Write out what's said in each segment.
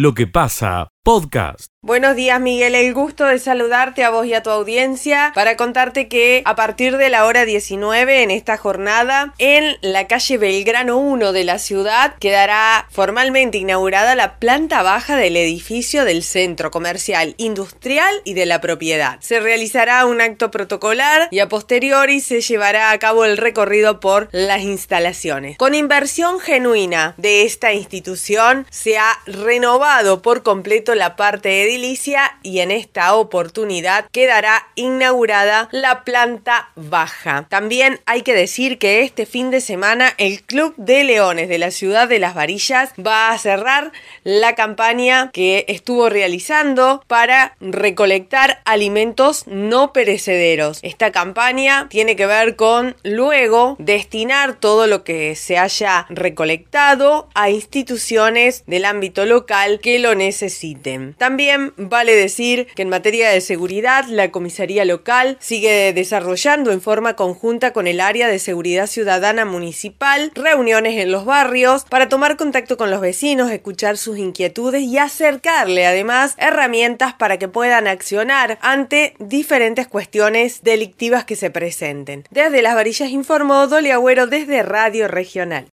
lo que pasa podcast. Buenos días Miguel, el gusto de saludarte a vos y a tu audiencia para contarte que a partir de la hora 19 en esta jornada en la calle Belgrano 1 de la ciudad quedará formalmente inaugurada la planta baja del edificio del centro comercial, industrial y de la propiedad. Se realizará un acto protocolar y a posteriori se llevará a cabo el recorrido por las instalaciones. Con inversión genuina de esta institución se ha renovado por completo la parte edilicia y en esta oportunidad quedará inaugurada la planta baja. También hay que decir que este fin de semana el Club de Leones de la ciudad de Las Varillas va a cerrar la campaña que estuvo realizando para recolectar alimentos no perecederos. Esta campaña tiene que ver con luego destinar todo lo que se haya recolectado a instituciones del ámbito local que lo necesiten también vale decir que en materia de seguridad, la comisaría local sigue desarrollando en forma conjunta con el área de seguridad ciudadana municipal reuniones en los barrios para tomar contacto con los vecinos, escuchar sus inquietudes y acercarle además herramientas para que puedan accionar ante diferentes cuestiones delictivas que se presenten. Desde Las Varillas informó Doli Agüero desde Radio Regional.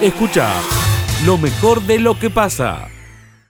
Escucha lo mejor de lo que pasa.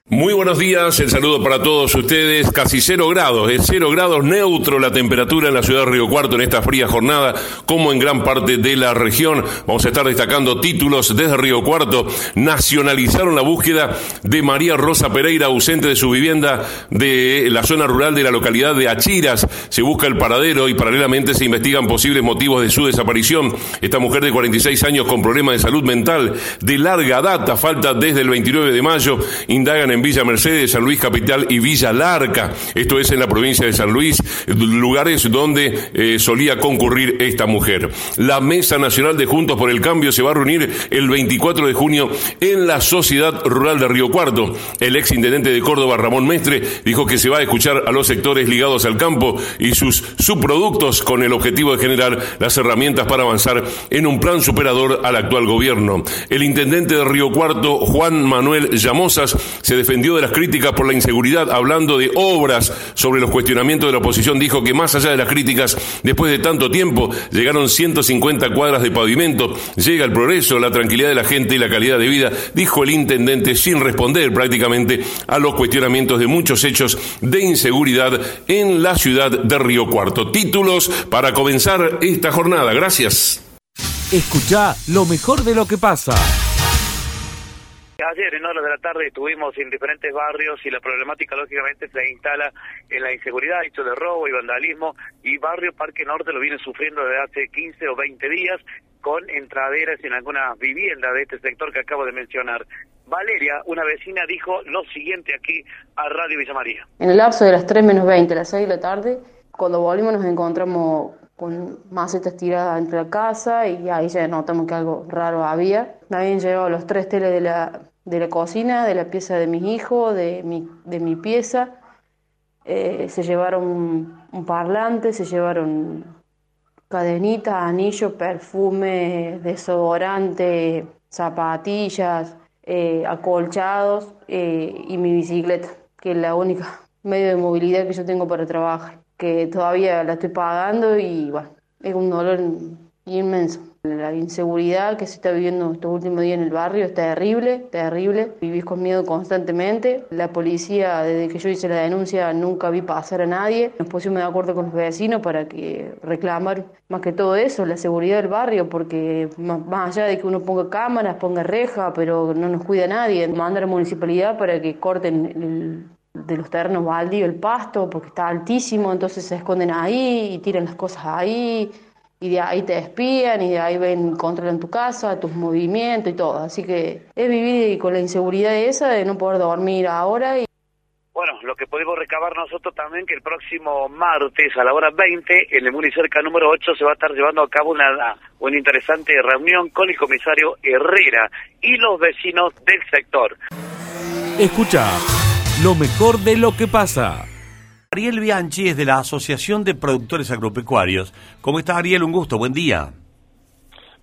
Muy buenos días, el saludo para todos ustedes. Casi cero grados, es cero grados neutro la temperatura en la ciudad de Río Cuarto en esta fría jornada, como en gran parte de la región. Vamos a estar destacando títulos desde Río Cuarto. Nacionalizaron la búsqueda de María Rosa Pereira, ausente de su vivienda de la zona rural de la localidad de Achiras. Se busca el paradero y paralelamente se investigan posibles motivos de su desaparición. Esta mujer de 46 años con problemas de salud mental de larga data, falta desde el 29 de mayo, indagan en en Villa Mercedes, San Luis Capital y Villa Larca. Esto es en la provincia de San Luis, lugares donde eh, solía concurrir esta mujer. La Mesa Nacional de Juntos por el Cambio se va a reunir el 24 de junio en la Sociedad Rural de Río Cuarto. El ex intendente de Córdoba, Ramón Mestre, dijo que se va a escuchar a los sectores ligados al campo y sus subproductos con el objetivo de generar las herramientas para avanzar en un plan superador al actual gobierno. El intendente de Río Cuarto, Juan Manuel Llamosas, se defendió de las críticas por la inseguridad, hablando de obras sobre los cuestionamientos de la oposición, dijo que más allá de las críticas, después de tanto tiempo, llegaron 150 cuadras de pavimento, llega el progreso, la tranquilidad de la gente y la calidad de vida, dijo el intendente sin responder prácticamente a los cuestionamientos de muchos hechos de inseguridad en la ciudad de Río Cuarto. Títulos para comenzar esta jornada. Gracias. Escucha lo mejor de lo que pasa. Ayer en horas de la tarde estuvimos en diferentes barrios y la problemática lógicamente se instala en la inseguridad, hecho de robo y vandalismo y barrio Parque Norte lo viene sufriendo desde hace 15 o 20 días con entraderas en algunas viviendas de este sector que acabo de mencionar. Valeria, una vecina, dijo lo siguiente aquí a Radio Villa María. En el lapso de las 3 menos 20, las 6 de la tarde, cuando volvimos nos encontramos con macetas tiradas entre la casa y ahí ya notamos que algo raro había. Me habían llevado los tres teles de la, de la cocina, de la pieza de mis hijos, de mi, de mi pieza. Eh, se llevaron un, parlante, se llevaron cadenitas, anillos, perfume, desodorante, zapatillas, eh, acolchados eh, y mi bicicleta, que es la única medio de movilidad que yo tengo para trabajar que todavía la estoy pagando y bueno, es un dolor inmenso. La inseguridad que se está viviendo estos últimos días en el barrio es terrible, terrible. Vivís con miedo constantemente. La policía, desde que yo hice la denuncia, nunca vi pasar a nadie. Nos pusimos de acuerdo con los vecinos para que reclamar más que todo eso, la seguridad del barrio, porque más allá de que uno ponga cámaras, ponga reja, pero no nos cuida nadie. Manda a la municipalidad para que corten el de los terrenos baldíos el pasto porque está altísimo, entonces se esconden ahí y tiran las cosas ahí y de ahí te espían y de ahí ven, controlan tu casa, tus movimientos y todo. Así que es vivir con la inseguridad esa de no poder dormir ahora. Y... Bueno, lo que podemos recabar nosotros también que el próximo martes a la hora 20 en el Municerca número 8 se va a estar llevando a cabo una, una interesante reunión con el comisario Herrera y los vecinos del sector. Escucha lo mejor de lo que pasa. Ariel Bianchi es de la Asociación de Productores Agropecuarios. ¿Cómo está Ariel? Un gusto, buen día.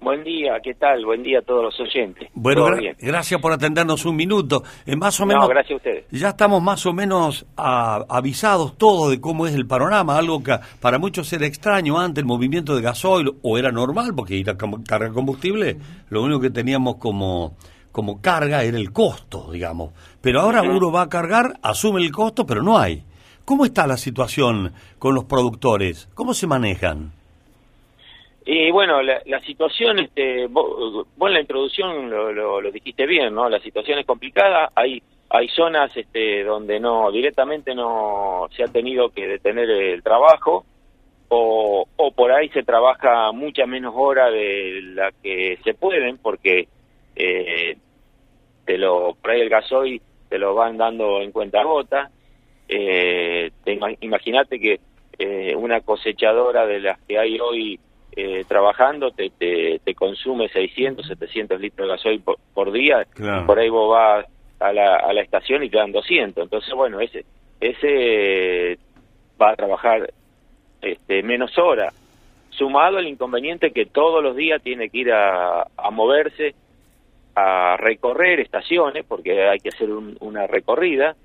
Buen día, ¿qué tal? Buen día a todos los oyentes. Bueno, ¿Todo gra- bien? gracias por atendernos un minuto. Eh, más o menos, No, gracias a ustedes. ya estamos más o menos a- avisados todos de cómo es el panorama, algo que para muchos era extraño antes, el movimiento de gasoil, o era normal, porque ir a cargar combustible, lo único que teníamos como, como carga era el costo, digamos. Pero ahora uno va a cargar, asume el costo, pero no hay. ¿Cómo está la situación con los productores? ¿Cómo se manejan? Y bueno, la, la situación, este, vos, vos en la introducción lo, lo- lo dijiste bien, ¿no? La situación es complicada, hay hay zonas este, donde no directamente no se ha tenido que detener el trabajo o, o por ahí se trabaja mucha menos hora de la que se pueden porque eh, te lo por ahí el gasoil te lo van dando en cuenta gota eh, te ima- imagínate que eh, una cosechadora de las que hay hoy eh, trabajando te, te, te consume 600, 700 litros de gasoil por, por día. Claro. Por ahí vos vas a la, a la estación y te dan 200. Entonces, bueno, ese ese va a trabajar este, menos horas. Sumado al inconveniente que todos los días tiene que ir a, a moverse, a recorrer estaciones, porque hay que hacer un- una recorrida,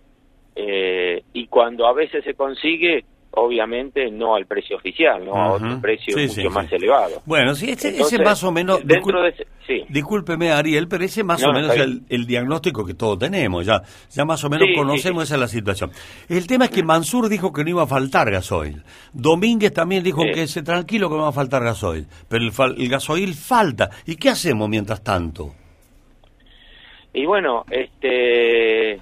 eh, y cuando a veces se consigue, obviamente no al precio oficial, no a otro precio Sí, mucho sí, más sí. elevado. Bueno, sí, ese, ese Entonces, más o menos... dentro de ese-. Discúlpeme, Ariel, pero ese más No, o no, menos es el, el diagnóstico que todos tenemos. Ya, ya más o menos conocemos esa es la situación. El tema es que Mansur dijo que no iba a faltar gasoil. Domínguez también dijo que se tranquilo que no va a faltar gasoil. Pero el, el gasoil falta. ¿Y qué hacemos mientras tanto? Y bueno, este,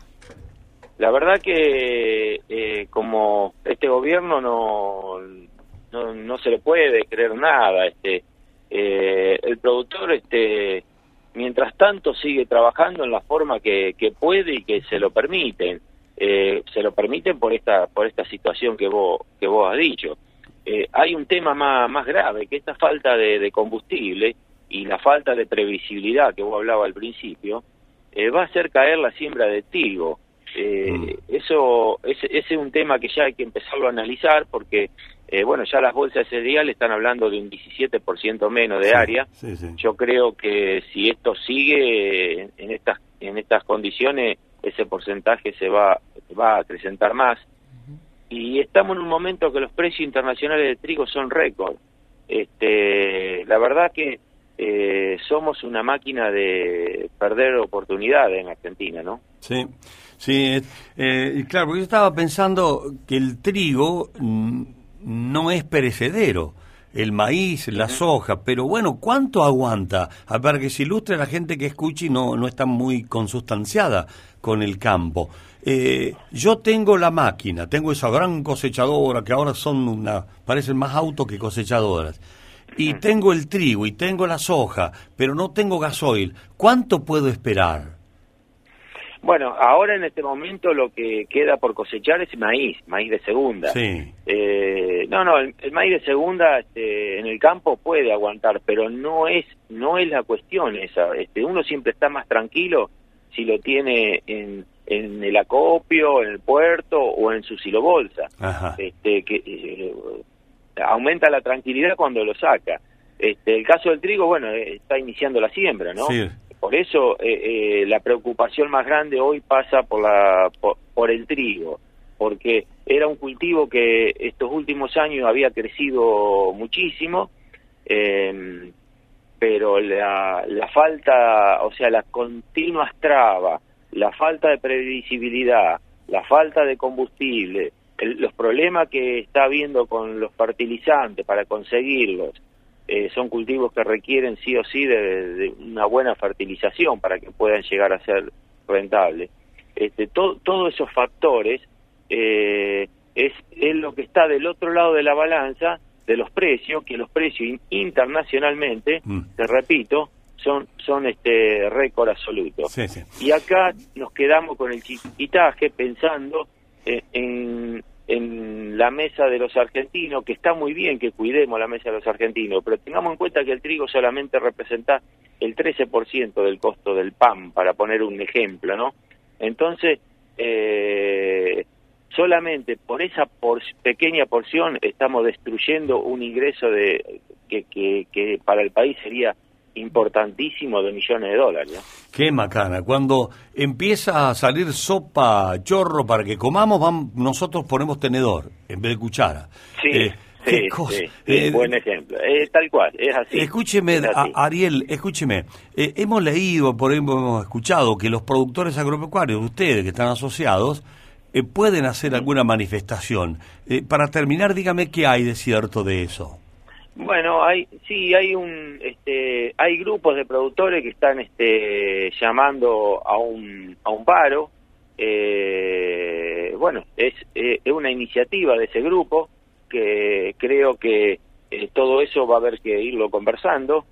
la verdad que eh, como este gobierno no, no, no se le puede creer nada, este, eh, el productor, este, mientras tanto sigue trabajando en la forma que, que puede y que se lo permiten, Eh, se lo permiten por esta, por esta situación que vos, que vos has dicho. Eh, hay un tema más, más grave, que esta falta de, de combustible y la falta de previsibilidad que vos hablabas al principio, eh, va a hacer caer la siembra de trigo. Eh, Eso ese, ese es un tema que ya hay que empezarlo a analizar porque, eh, bueno, ya las bolsas de cereal están hablando de un 17% menos de Sí, área. sí, sí. Yo creo que si esto sigue en, en estas en estas condiciones, ese porcentaje se va va a acrecentar más. Y estamos en un momento que los precios internacionales de trigo son récord. Este, la verdad que eh, somos una máquina de perder oportunidades en Argentina, ¿no? Sí, sí, eh, claro, porque yo estaba pensando que el trigo no es perecedero, el maíz, la soja, pero bueno, ¿cuánto aguanta? A ver, que se ilustre a la gente que escuche y no, no está muy consustanciada con el campo. Eh, yo tengo la máquina, tengo esa gran cosechadora que ahora son una, parecen más autos que cosechadoras. Y tengo el trigo y tengo la soja, pero no tengo gasoil. ¿Cuánto puedo esperar? Bueno, ahora en este momento lo que queda por cosechar es maíz, maíz de segunda. Sí. Eh, no, no, el, el maíz de segunda este, en el campo puede aguantar, pero no es no es la cuestión esa. Este, uno siempre está más tranquilo si lo tiene en, en el acopio, en el puerto o en su silobolsa. Ajá. Este, que eh, aumenta la tranquilidad cuando lo saca. Este, el caso del trigo, bueno, eh, está iniciando la siembra, ¿no? Sí. Por eso eh, eh, la preocupación más grande hoy pasa por, la, por, por el trigo, porque era un cultivo que estos últimos años había crecido muchísimo, eh, pero la, la falta, o sea, las continuas trabas, la falta de previsibilidad, la falta de combustible, el- los problemas que está habiendo con los fertilizantes para conseguirlos, eh, son cultivos que requieren sí o sí de, de una buena fertilización para que puedan llegar a ser rentables. Este, to- todos esos factores eh, es, es lo que está del otro lado de la balanza de los precios, que los precios in- internacionalmente, Mm. te repito, son, son este récord absoluto. Sí, sí. Y acá nos quedamos con el chiquitaje pensando en, en la mesa de los argentinos, que está muy bien que cuidemos la mesa de los argentinos, pero tengamos en cuenta que el trigo solamente representa el 13% del costo del pan, para poner un ejemplo, ¿no? Entonces, eh, solamente por esa por- pequeña porción estamos destruyendo un ingreso de que, que, que para el país sería importantísimo de millones de dólares. Qué macana. Cuando empieza a salir sopa, chorro para que comamos, vamos, nosotros ponemos tenedor en vez de cuchara. Sí. Eh, Sí, Eh, buen ejemplo. Eh, tal cual, es así. Escúcheme, Es así. a- Ariel, escúcheme. eh, hemos leído, por ejemplo, hemos escuchado que los productores agropecuarios, ustedes que están asociados, eh, pueden hacer alguna manifestación. Para terminar, dígame qué hay de cierto de eso. Bueno, hay sí hay un este hay grupos de productores que están este llamando a un a un paro. Eh, bueno, es eh, es una iniciativa de ese grupo que creo que eh, todo eso va a haber que irlo conversando.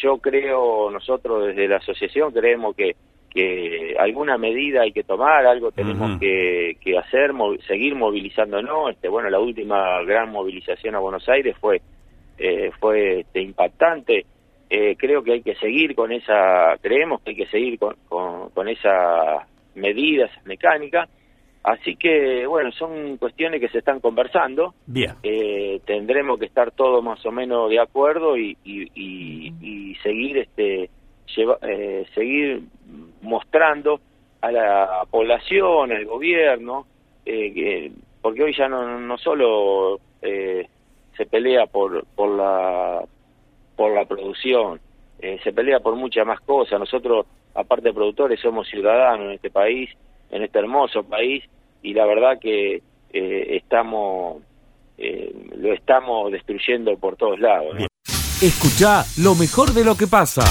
Yo creo nosotros desde la asociación creemos que que alguna medida hay que tomar, algo tenemos que, que hacer, mo- seguir movilizándonos. Este, bueno, la última gran movilización a Buenos Aires fue eh, fue este, impactante. Eh, creo que hay que seguir con esa, creemos que hay que seguir con, con, con esas medidas mecánicas. Así que, bueno, son cuestiones que se están conversando. Bien. Eh, tendremos que estar todos más o menos de acuerdo y, y, y- y seguir este lleva- eh, seguir mostrando a la población, al gobierno, eh, que- porque hoy ya no, no solo eh, se pelea por, por la por la producción, eh, se pelea por muchas más cosas. Nosotros, aparte de productores, somos ciudadanos en este país, en este hermoso país, y la verdad que eh, estamos eh, lo estamos destruyendo por todos lados. ¿no? Escucha lo mejor de lo que pasa.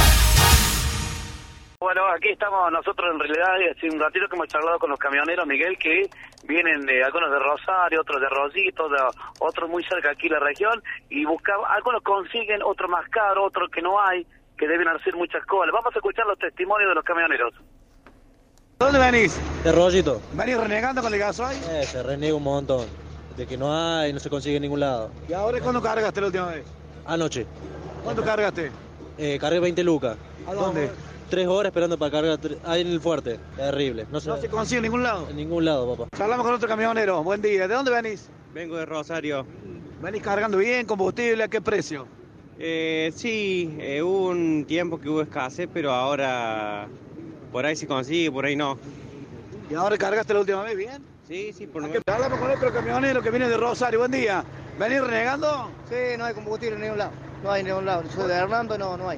Bueno, aquí estamos nosotros en realidad, hace un ratito que hemos charlado con los camioneros, Miguel, que vienen de algunos de Rosario, otros de Rosito, de, otros muy cerca aquí de la región, y buscamos, algunos consiguen, otros más caros, otros que no hay, que deben hacer muchas colas. Vamos a escuchar los testimonios de los camioneros. ¿Dónde venís? De rollito. ¿Venís renegando con el gasoil? Eh, se reniega un montón. De que no hay, no se consigue en ningún lado. ¿Y ahora cuándo cargaste la última vez? Anoche. ¿Cuánto cargaste? Eh, cargué 20 lucas. ¿A dónde? Tres horas esperando para cargar. Ahí en el fuerte. Terrible. No, se, No se consigue en ningún lado. en ningún lado, papá. Charlamos con otro camionero. Buen día. ¿De dónde venís? Vengo de Rosario. ¿Venís cargando bien? ¿Combustible? ¿A qué precio? Eh, sí, eh, hubo un tiempo que hubo escasez, pero ahora por ahí se consigue, por ahí no. ¿Y ahora cargaste la última vez bien? Sí, sí, por lo Aquí Hablamos con otro camionero que viene de Rosario. Buen día. ¿Venís renegando? Sí, no hay combustible en ningún lado. No hay en ningún lado. Soy de Hernando, no, no hay.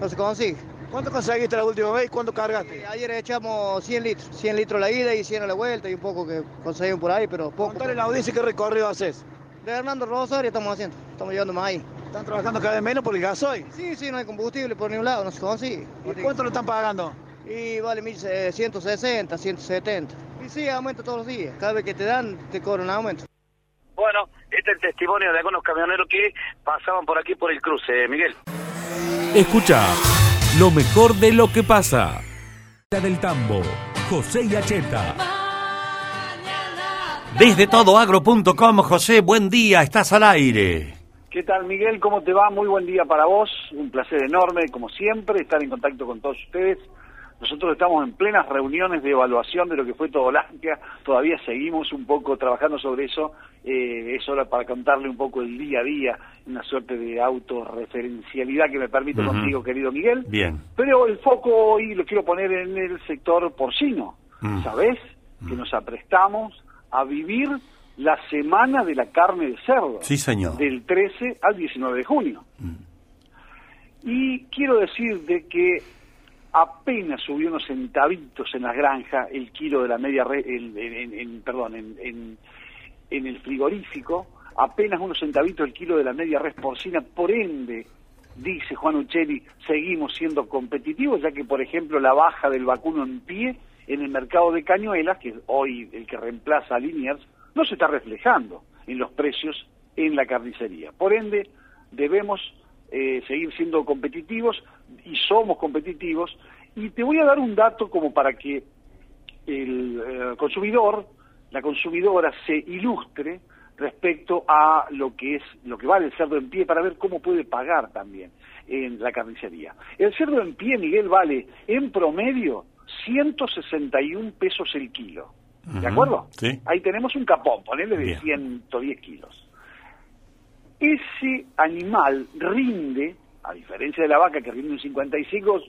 No se consigue. ¿Cuánto conseguiste la última vez y cuánto cargaste? Eh, ayer echamos 100 litros. 100 litros la ida y 100 a la vuelta y un poco que conseguimos por ahí, pero poco. Contale la audiencia qué recorrido haces. De Hernando Rosario estamos haciendo. Estamos llevando más ahí. ¿Están trabajando cada vez menos por el gasoil? Sí, sí, no hay combustible por ningún lado, no se consigue. ¿Y cuánto lo están pagando? Y vale 1160, 170. Y sí, aumenta todos los días. Cada vez que te dan, te cobran un aumento. Bueno, este es el testimonio de algunos camioneros que pasaban por aquí por el cruce, Miguel. Escucha lo mejor de lo que pasa. La del tambo, José Yacheta. Desde todoagro.com, José, buen día, estás al aire. ¿Qué tal, Miguel? ¿Cómo te va? Muy buen día para vos. Un placer enorme, como siempre, estar en contacto con todos ustedes. Nosotros estamos en plenas reuniones de evaluación de lo que fue Todolandia. Todavía seguimos un poco trabajando sobre eso. Eh, es hora para contarle un poco el día a día, una suerte de autorreferencialidad que me permite contigo, querido Miguel. Bien. Pero el foco hoy lo quiero poner en el sector porcino. Mm. ¿Sabés? Que nos aprestamos a vivir la semana de la carne de cerdo. Sí, señor. Del 13 al 19 de junio. Y quiero decir de que apenas subió unos centavitos en las granjas el kilo de la media red, en- perdón, en, en- en el frigorífico, apenas unos centavitos el kilo de la media res porcina, por ende, dice Juan Uccelli, seguimos siendo competitivos, ya que, por ejemplo, la baja del vacuno en pie en el mercado de cañuelas, que es hoy el que reemplaza a Liniers, no se está reflejando en los precios en la carnicería. Por ende, debemos eh, seguir siendo competitivos y somos competitivos. Y te voy a dar un dato como para que el eh, consumidor, la consumidora se ilustre respecto a lo que es lo que vale el cerdo en pie para ver cómo puede pagar también en la carnicería. El cerdo en pie, Miguel, vale en promedio 161 pesos el kilo. ¿De acuerdo? sí. Ahí tenemos un capón, ponele de Bien. 110 kilos. Ese animal rinde a diferencia de la vaca que rinde un 55,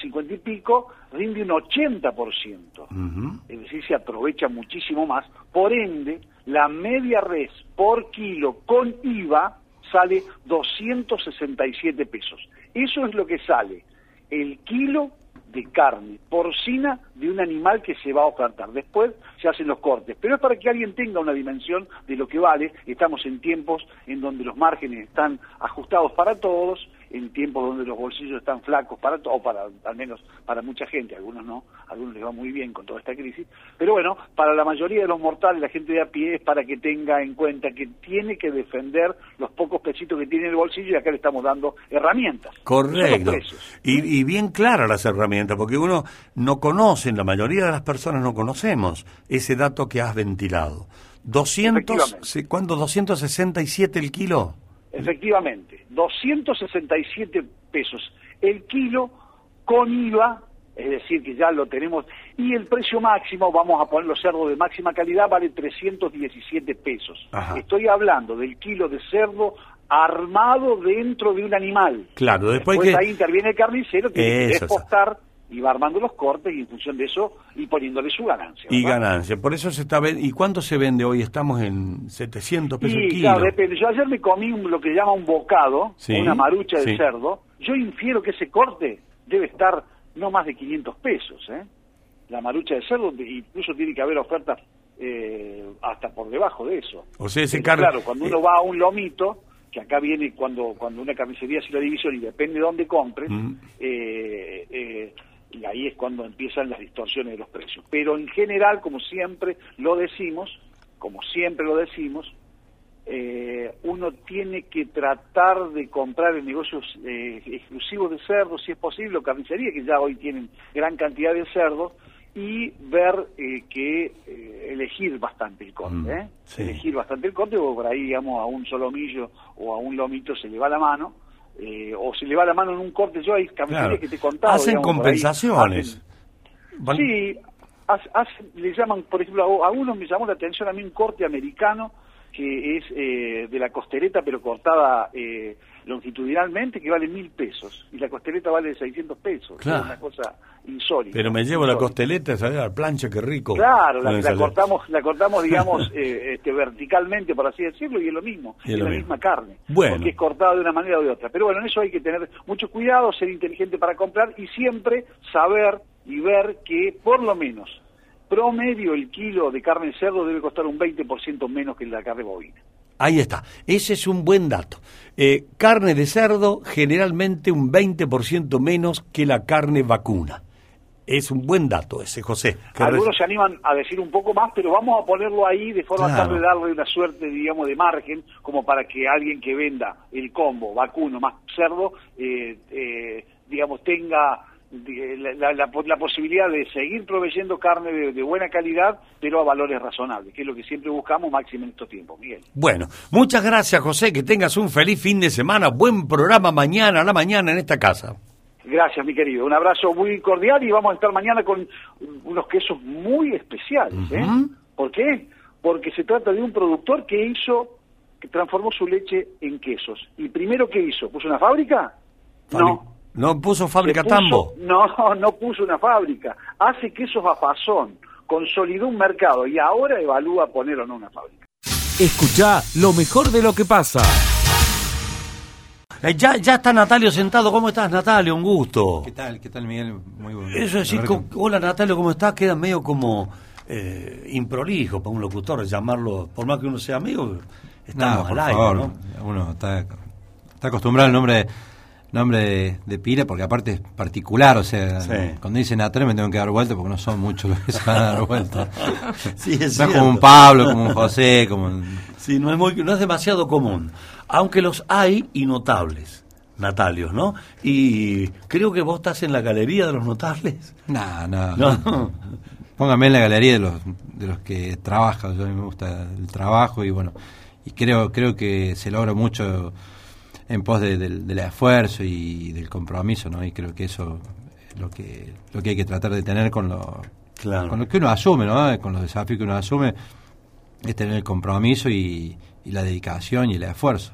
50 y pico, rinde un 80%. Es decir, se aprovecha muchísimo más. Por ende, la media res por kilo con IVA sale 267 pesos. Eso es lo que sale el kilo de carne porcina de un animal que se va a ofertar. Después se hacen los cortes, pero es para que alguien tenga una dimensión de lo que vale. Estamos en tiempos en donde los márgenes están ajustados para todos en tiempos donde los bolsillos están flacos para o para al menos para mucha gente, algunos no, algunos les va muy bien con toda esta crisis, pero bueno, para la mayoría de los mortales, la gente de a pie es para que tenga en cuenta que tiene que defender los pocos pesitos que tiene en el bolsillo y acá le estamos dando herramientas. Correcto. Y, y bien claras las herramientas, porque uno no conoce, la mayoría de las personas no conocemos ese dato que has ventilado. 200, ¿cuándo? 267 el kilo. Efectivamente, 267 pesos el kilo con IVA, es decir, que ya lo tenemos, y el precio máximo, vamos a poner los cerdos de máxima calidad, vale 317 pesos. Estoy hablando del kilo de cerdo armado dentro de un animal. Claro, después, ahí interviene el carnicero que tiene que exportar y va armando los cortes y en función de eso y poniéndole su ganancia. Y ganancia, por eso se está ¿Y cuánto se vende hoy? Estamos en 700 pesos el kilo. Claro, depende. Yo ayer me comí lo que llama un bocado, una marucha de cerdo. Yo infiero que ese corte debe estar no más de 500 pesos, ¿eh? La marucha de cerdo, incluso tiene que haber ofertas eh, hasta por debajo de eso. O sea, ese Claro, cuando uno va a un lomito, que acá viene cuando cuando una carnicería hace la división y depende de dónde compres, mm. eh, eh y ahí es cuando empiezan las distorsiones de los precios. Pero en general, como siempre lo decimos, como siempre lo decimos, eh, uno tiene que tratar de comprar en negocios eh, exclusivos de cerdos, si es posible, o carnicería, que ya hoy tienen gran cantidad de cerdos, y ver eh, que elegir bastante el corte, mm, elegir bastante el corte, porque por ahí, digamos, a un solomillo o a un lomito se le va la mano, eh, o se le va la mano en un corte. Yo hay camisetas que te contaba. Hacen compensaciones. sí, le llaman, por ejemplo, a, uno me llamó la atención a mí un corte americano que es eh, de la costereta pero cortada eh, longitudinalmente que vale mil pesos y la costeleta vale 600 pesos. Es una cosa insólita. Pero me llevo la costeleta, ¿sabes? La plancha, qué rico. Claro, la, cortamos, la cortamos, digamos, eh, este, verticalmente, por así decirlo, y es lo mismo, es, la misma carne. Bueno. Porque es cortada de una manera o de otra. Pero bueno, en eso hay que tener mucho cuidado, ser inteligente para comprar y siempre saber y ver que por lo menos promedio el kilo de carne de cerdo debe costar un 20% menos que la carne bovina. Ahí está, ese es un buen dato. Eh, carne de cerdo generalmente un 20% menos que la carne vacuna. Es un buen dato ese, José. Algunos se animan a decir un poco más, pero vamos a ponerlo ahí de forma tal de darle una suerte, digamos, de margen, como para que alguien que venda el combo vacuno más cerdo, eh, eh, digamos, tenga la, la, posibilidad de seguir proveyendo carne de, buena calidad, pero a valores razonables, que es lo que siempre buscamos máximo en estos tiempos, Miguel. Bueno, muchas gracias, José, que tengas un feliz fin de semana, buen programa mañana a la mañana en esta casa. Gracias, mi querido. Un abrazo muy cordial y vamos a estar mañana con unos quesos muy especiales. ¿eh? ¿Por qué? Porque se trata de un productor que hizo, que transformó su leche en quesos. ¿Y primero qué hizo? ¿Puso una fábrica? No ¿No puso fábrica Tambo? No, no puso una fábrica. Hace quesos a fazón. Consolidó un mercado y ahora evalúa poner o no una fábrica. Escucha lo mejor de lo que pasa. Eh, ya, ya está Natalio sentado. ¿Cómo estás, Natalio? Un gusto. ¿Qué tal? ¿Qué tal, Miguel? Muy bueno. Eso es decir, hola, Natalio, ¿cómo estás? Queda medio como eh, improlijo para un locutor llamarlo, por más que uno sea amigo, estamos al aire, ¿no? Uno está, está acostumbrado al nombre nombre de, pila, porque aparte es particular, o sea, cuando dicen Natalia me tengo que dar vuelta porque no son muchos los que se van a dar vuelta. sí, es no es como un Pablo, como un José, como Sí, no es, muy, no es demasiado común, aunque los hay y notables. Natalios, ¿no? Y creo que vos estás en la galería de los notables. No, no. no. Póngame en la galería de los, de los que trabajan. Yo a mí me gusta el trabajo y bueno, y creo, creo que se logra mucho en pos del esfuerzo y del compromiso, ¿no? Y creo que eso es lo que, lo que hay que tratar de tener con lo, con lo que uno asume, ¿no? Con los desafíos que uno asume, es tener el compromiso y, la dedicación y el esfuerzo.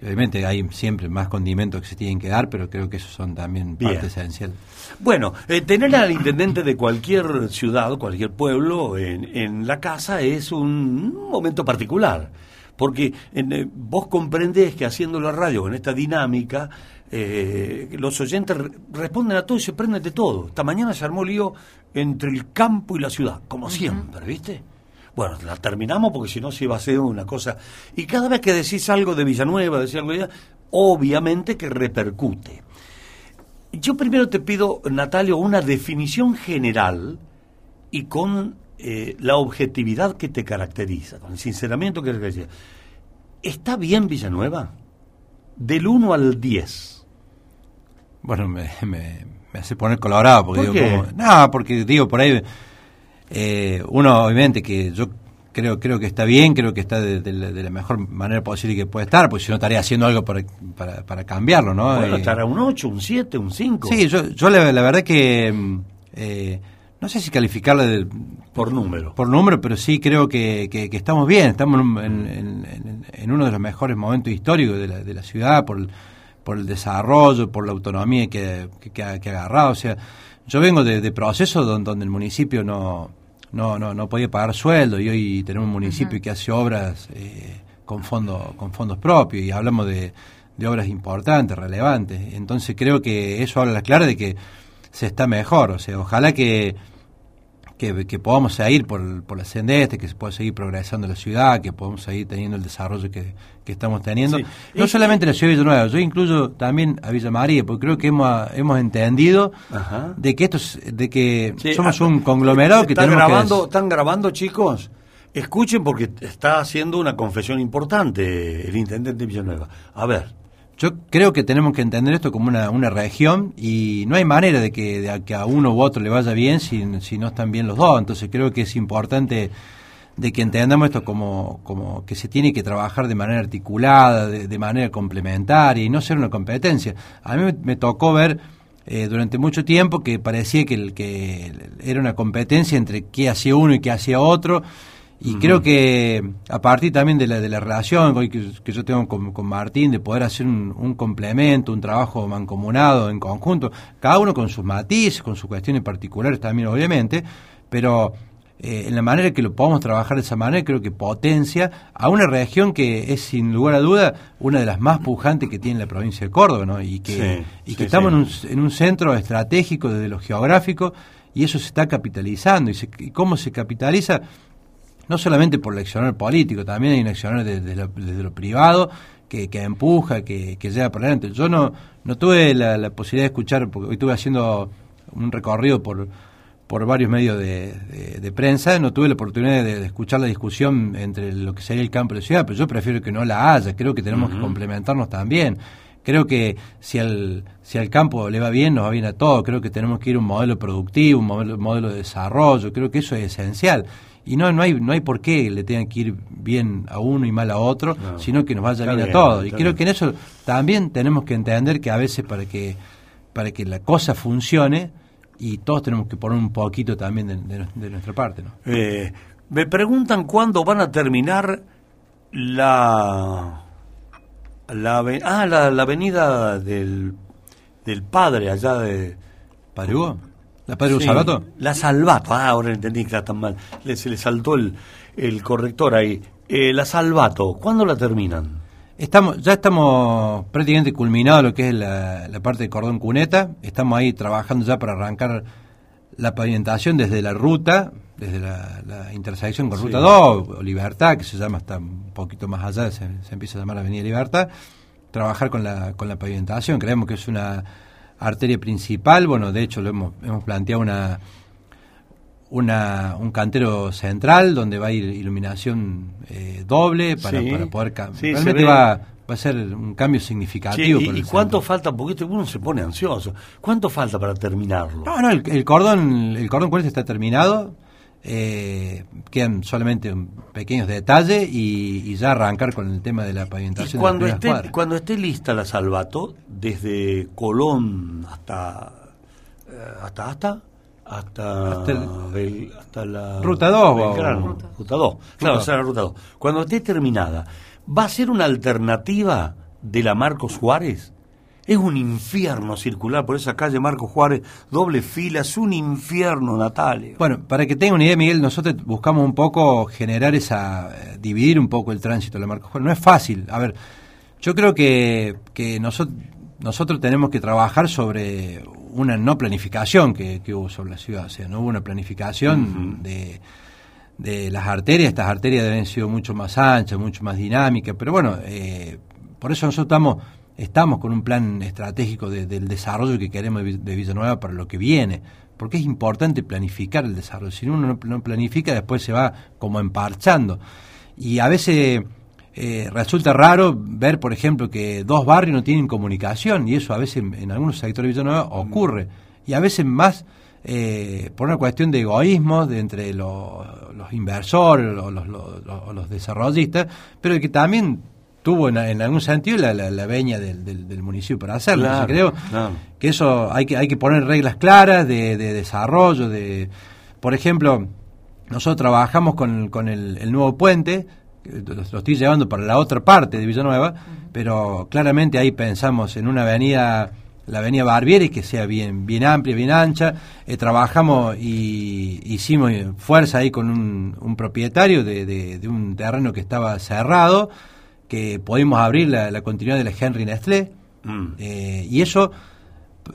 Obviamente hay siempre más condimentos que se tienen que dar, pero creo que esos son también Bien. parte esencial. Bueno, eh, tener al intendente de cualquier ciudad, cualquier pueblo en, en la casa es un momento particular, porque en, eh, vos comprendés que haciendo la radio con esta dinámica, eh, los oyentes re- responden a todo y se prenden de todo. Esta mañana se armó lío entre el campo y la ciudad, como siempre, ¿viste? Bueno, la terminamos porque si no se iba a ser una cosa. Y cada vez que decís algo de Villanueva, decís algo de obviamente que repercute. Yo primero te pido, Natalio, una definición general y con eh, la objetividad que te caracteriza, con el sinceramiento que te decía. ¿Está bien Villanueva? Del 1 al 10. Bueno, me, me, me hace poner colorado porque ¿Por digo, qué? como- no, porque digo por ahí eh, uno obviamente que yo creo creo que está bien, creo que está de, de la, de la mejor manera posible que puede estar, porque si no estaría haciendo algo para, para, para cambiarlo, ¿no? Bueno, Eh, estará un 8, un 7, un 5. Sí, yo, yo la, la verdad que mm, eh, no sé si calificarla de- Por número. por número, pero sí creo que, que- que estamos bien, estamos en, en- en- en uno de los mejores momentos históricos de la, de la ciudad por el, por el desarrollo, por la autonomía que, que- que ha, que ha agarrado. O sea, yo vengo de, de procesos donde, donde el municipio no, no, no, no podía pagar sueldo y hoy tenemos un municipio que hace obras eh, con, fondo, con fondos propios y hablamos de, de obras importantes, relevantes. Entonces creo que eso habla a la clara de que se está mejor. O sea, ojalá que que, que podamos seguir por, por la senda este, que se pueda seguir progresando la ciudad, que podamos seguir teniendo el desarrollo que, que estamos teniendo. Sí. No solamente la ciudad de Villanueva, yo incluyo también a Villa María, porque creo que hemos, hemos entendido Ajá. de que esto es- de que Sí, somos un conglomerado que ¿Están tenemos grabando, que... ¿Están grabando, chicos? Escuchen porque está haciendo una confesión importante el intendente Villanueva. A ver. Yo creo que tenemos que entender esto como una, una región y no hay manera de que, de que a uno u otro le vaya bien si, si no están bien los dos. Entonces creo que es importante de que entendamos esto como, como que se tiene que trabajar de manera articulada, de, manera complementaria y no ser una competencia. A mí me, me tocó ver eh, durante mucho tiempo que parecía que, el, que era una competencia entre qué hacía uno y qué hacía otro. Y creo que a partir también de la, de la relación que, que yo tengo con, con Martín, de poder hacer un, un complemento, un trabajo mancomunado en conjunto, cada uno con sus matices, con sus cuestiones particulares también obviamente, pero eh, en la manera que lo podamos trabajar de esa manera creo que potencia a una región que es sin lugar a duda una de las más pujantes que tiene la provincia de Córdoba, ¿no? Y que, Sí, y sí, que estamos sí. en un, en un centro estratégico desde lo geográfico y eso se está capitalizando. ¿Y, se- y cómo se capitaliza? No solamente por el accionar político, también hay un accionar desde, lo, desde lo privado que, que empuja, que, que lleva para adelante. Yo no, no tuve la, la posibilidad de escuchar, porque hoy estuve haciendo un recorrido por, por varios medios de, de- de prensa, no tuve la oportunidad de, de escuchar la discusión entre lo que sería el campo y la ciudad, pero yo prefiero que no la haya, creo que tenemos que complementarnos también. Creo que si al, si al campo le va bien, nos va bien a todos. Creo que tenemos que ir a un modelo productivo, un modelo, modelo de desarrollo. Creo que eso es esencial. Y no, no, hay, no hay por qué le tengan que ir bien a uno y mal a otro, No. sino que nos vaya bien, bien, a todos. Y creo bien. que en eso también tenemos que entender que a veces para que, para que la cosa funcione, y todos tenemos que poner un poquito también de, de- de nuestra parte. ¿no? Eh, me preguntan cuándo van a terminar la la ah la, la avenida del del padre allá de ¿Padre Hugo? ¿La Padre Sí, Salvato? La Salvato, ah, ahora entendí que está tan mal. Le- se le saltó el, el corrector ahí. Eh, la Salvato, ¿cuándo la terminan? Estamos, ya estamos prácticamente culminados lo que es la, la parte de cordón cuneta. Estamos ahí trabajando ya para arrancar la pavimentación desde la ruta, desde la, la intersección con Sí. Ruta 2 o Libertad, que se llama hasta un poquito más allá, se, se empieza a llamar Avenida Libertad. Trabajar con la, con la pavimentación, creemos que es una arteria principal. Bueno, de hecho, lo hemos, hemos planteado una, una, un cantero central donde va a ir iluminación eh, doble para, Sí. para poder Sí, realmente va, va a ser un cambio Sí, significativo ¿Y, para y cuánto falta? Porque uno se pone ansioso. ¿Cuánto falta para terminarlo? No, no, el, el cordón el cordón 40 está terminado. Eh, quedan solamente pequeños detalles y, y ya arrancar con el tema de la Y pavimentación. cuando de esté, cuadras. cuando esté lista la Salvato, desde Colón hasta eh, hasta hasta hasta, Hasta el- Bel- hasta la Ruta 2, Belgrano. o- Ruta 2. Claro, Ruta o sea, la ruta 2. Cuando esté terminada, ¿va a ser una alternativa de la Marcos Juárez es un infierno circular por esa calle Marcos Juárez, doble fila, es un infierno, Natalio. Bueno, para que tenga una idea, Miguel, nosotros buscamos un poco generar esa, eh, dividir un poco el tránsito de la Marcos Juárez. No es fácil. A ver, yo creo que, que nosotros, nosotros tenemos que trabajar sobre una no planificación que, hubo sobre la ciudad. O sea, no hubo una planificación de, de las arterias. Estas arterias deben ser mucho más anchas, mucho más dinámicas. Pero bueno, eh, por eso nosotros estamos estamos con un plan estratégico del desarrollo que queremos de, Villanueva para lo que viene, porque es importante planificar el desarrollo. Si uno no, planifica, después se va como emparchando. Y a veces eh, resulta raro ver, por ejemplo, que dos barrios no tienen comunicación, y eso a veces en, algunos sectores de Villanueva ocurre. Y a veces más eh, por una cuestión de egoísmo de entre los, inversores o los, los, desarrollistas, pero que también tuvo en, algún sentido la, la, veña del, del, municipio para hacerlo. creo que eso hay que, hay que poner reglas claras de, desarrollo, de por ejemplo, nosotros trabajamos con, con el, nuevo puente, lo, estoy llevando para la otra parte de Villanueva, pero claramente ahí pensamos en una avenida la avenida Barbieri, que sea bien, bien amplia, bien ancha. Eh, trabajamos y hicimos fuerza ahí con un, un propietario de, de, un terreno que estaba cerrado que pudimos abrir la, continuidad de la Henry Nestlé. Mm. Eh, y eso,